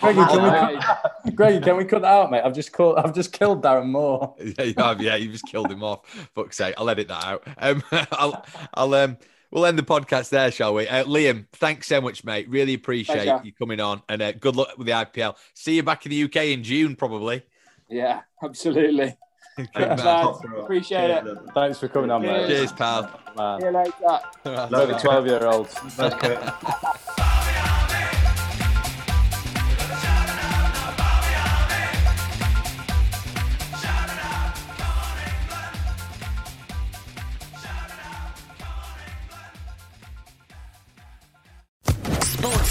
Greggy, can we cut, Greggy, can we cut that out, mate? I've just called, I've just killed Darren Moore. yeah, you have, yeah, you just killed him off. Fuck's sake, I'll edit that out. Um, I'll, I'll, um, we'll end the podcast there, shall we? Uh, Liam, thanks so much, mate. Really appreciate Pleasure. you coming on, and uh, good luck with the IPL. See you back in the UK in June, probably. Yeah, absolutely. Good Thanks, lads. Appreciate it. Thanks for coming on, mate. Cheers, pal. Man. See you later. Love Over 12 year olds.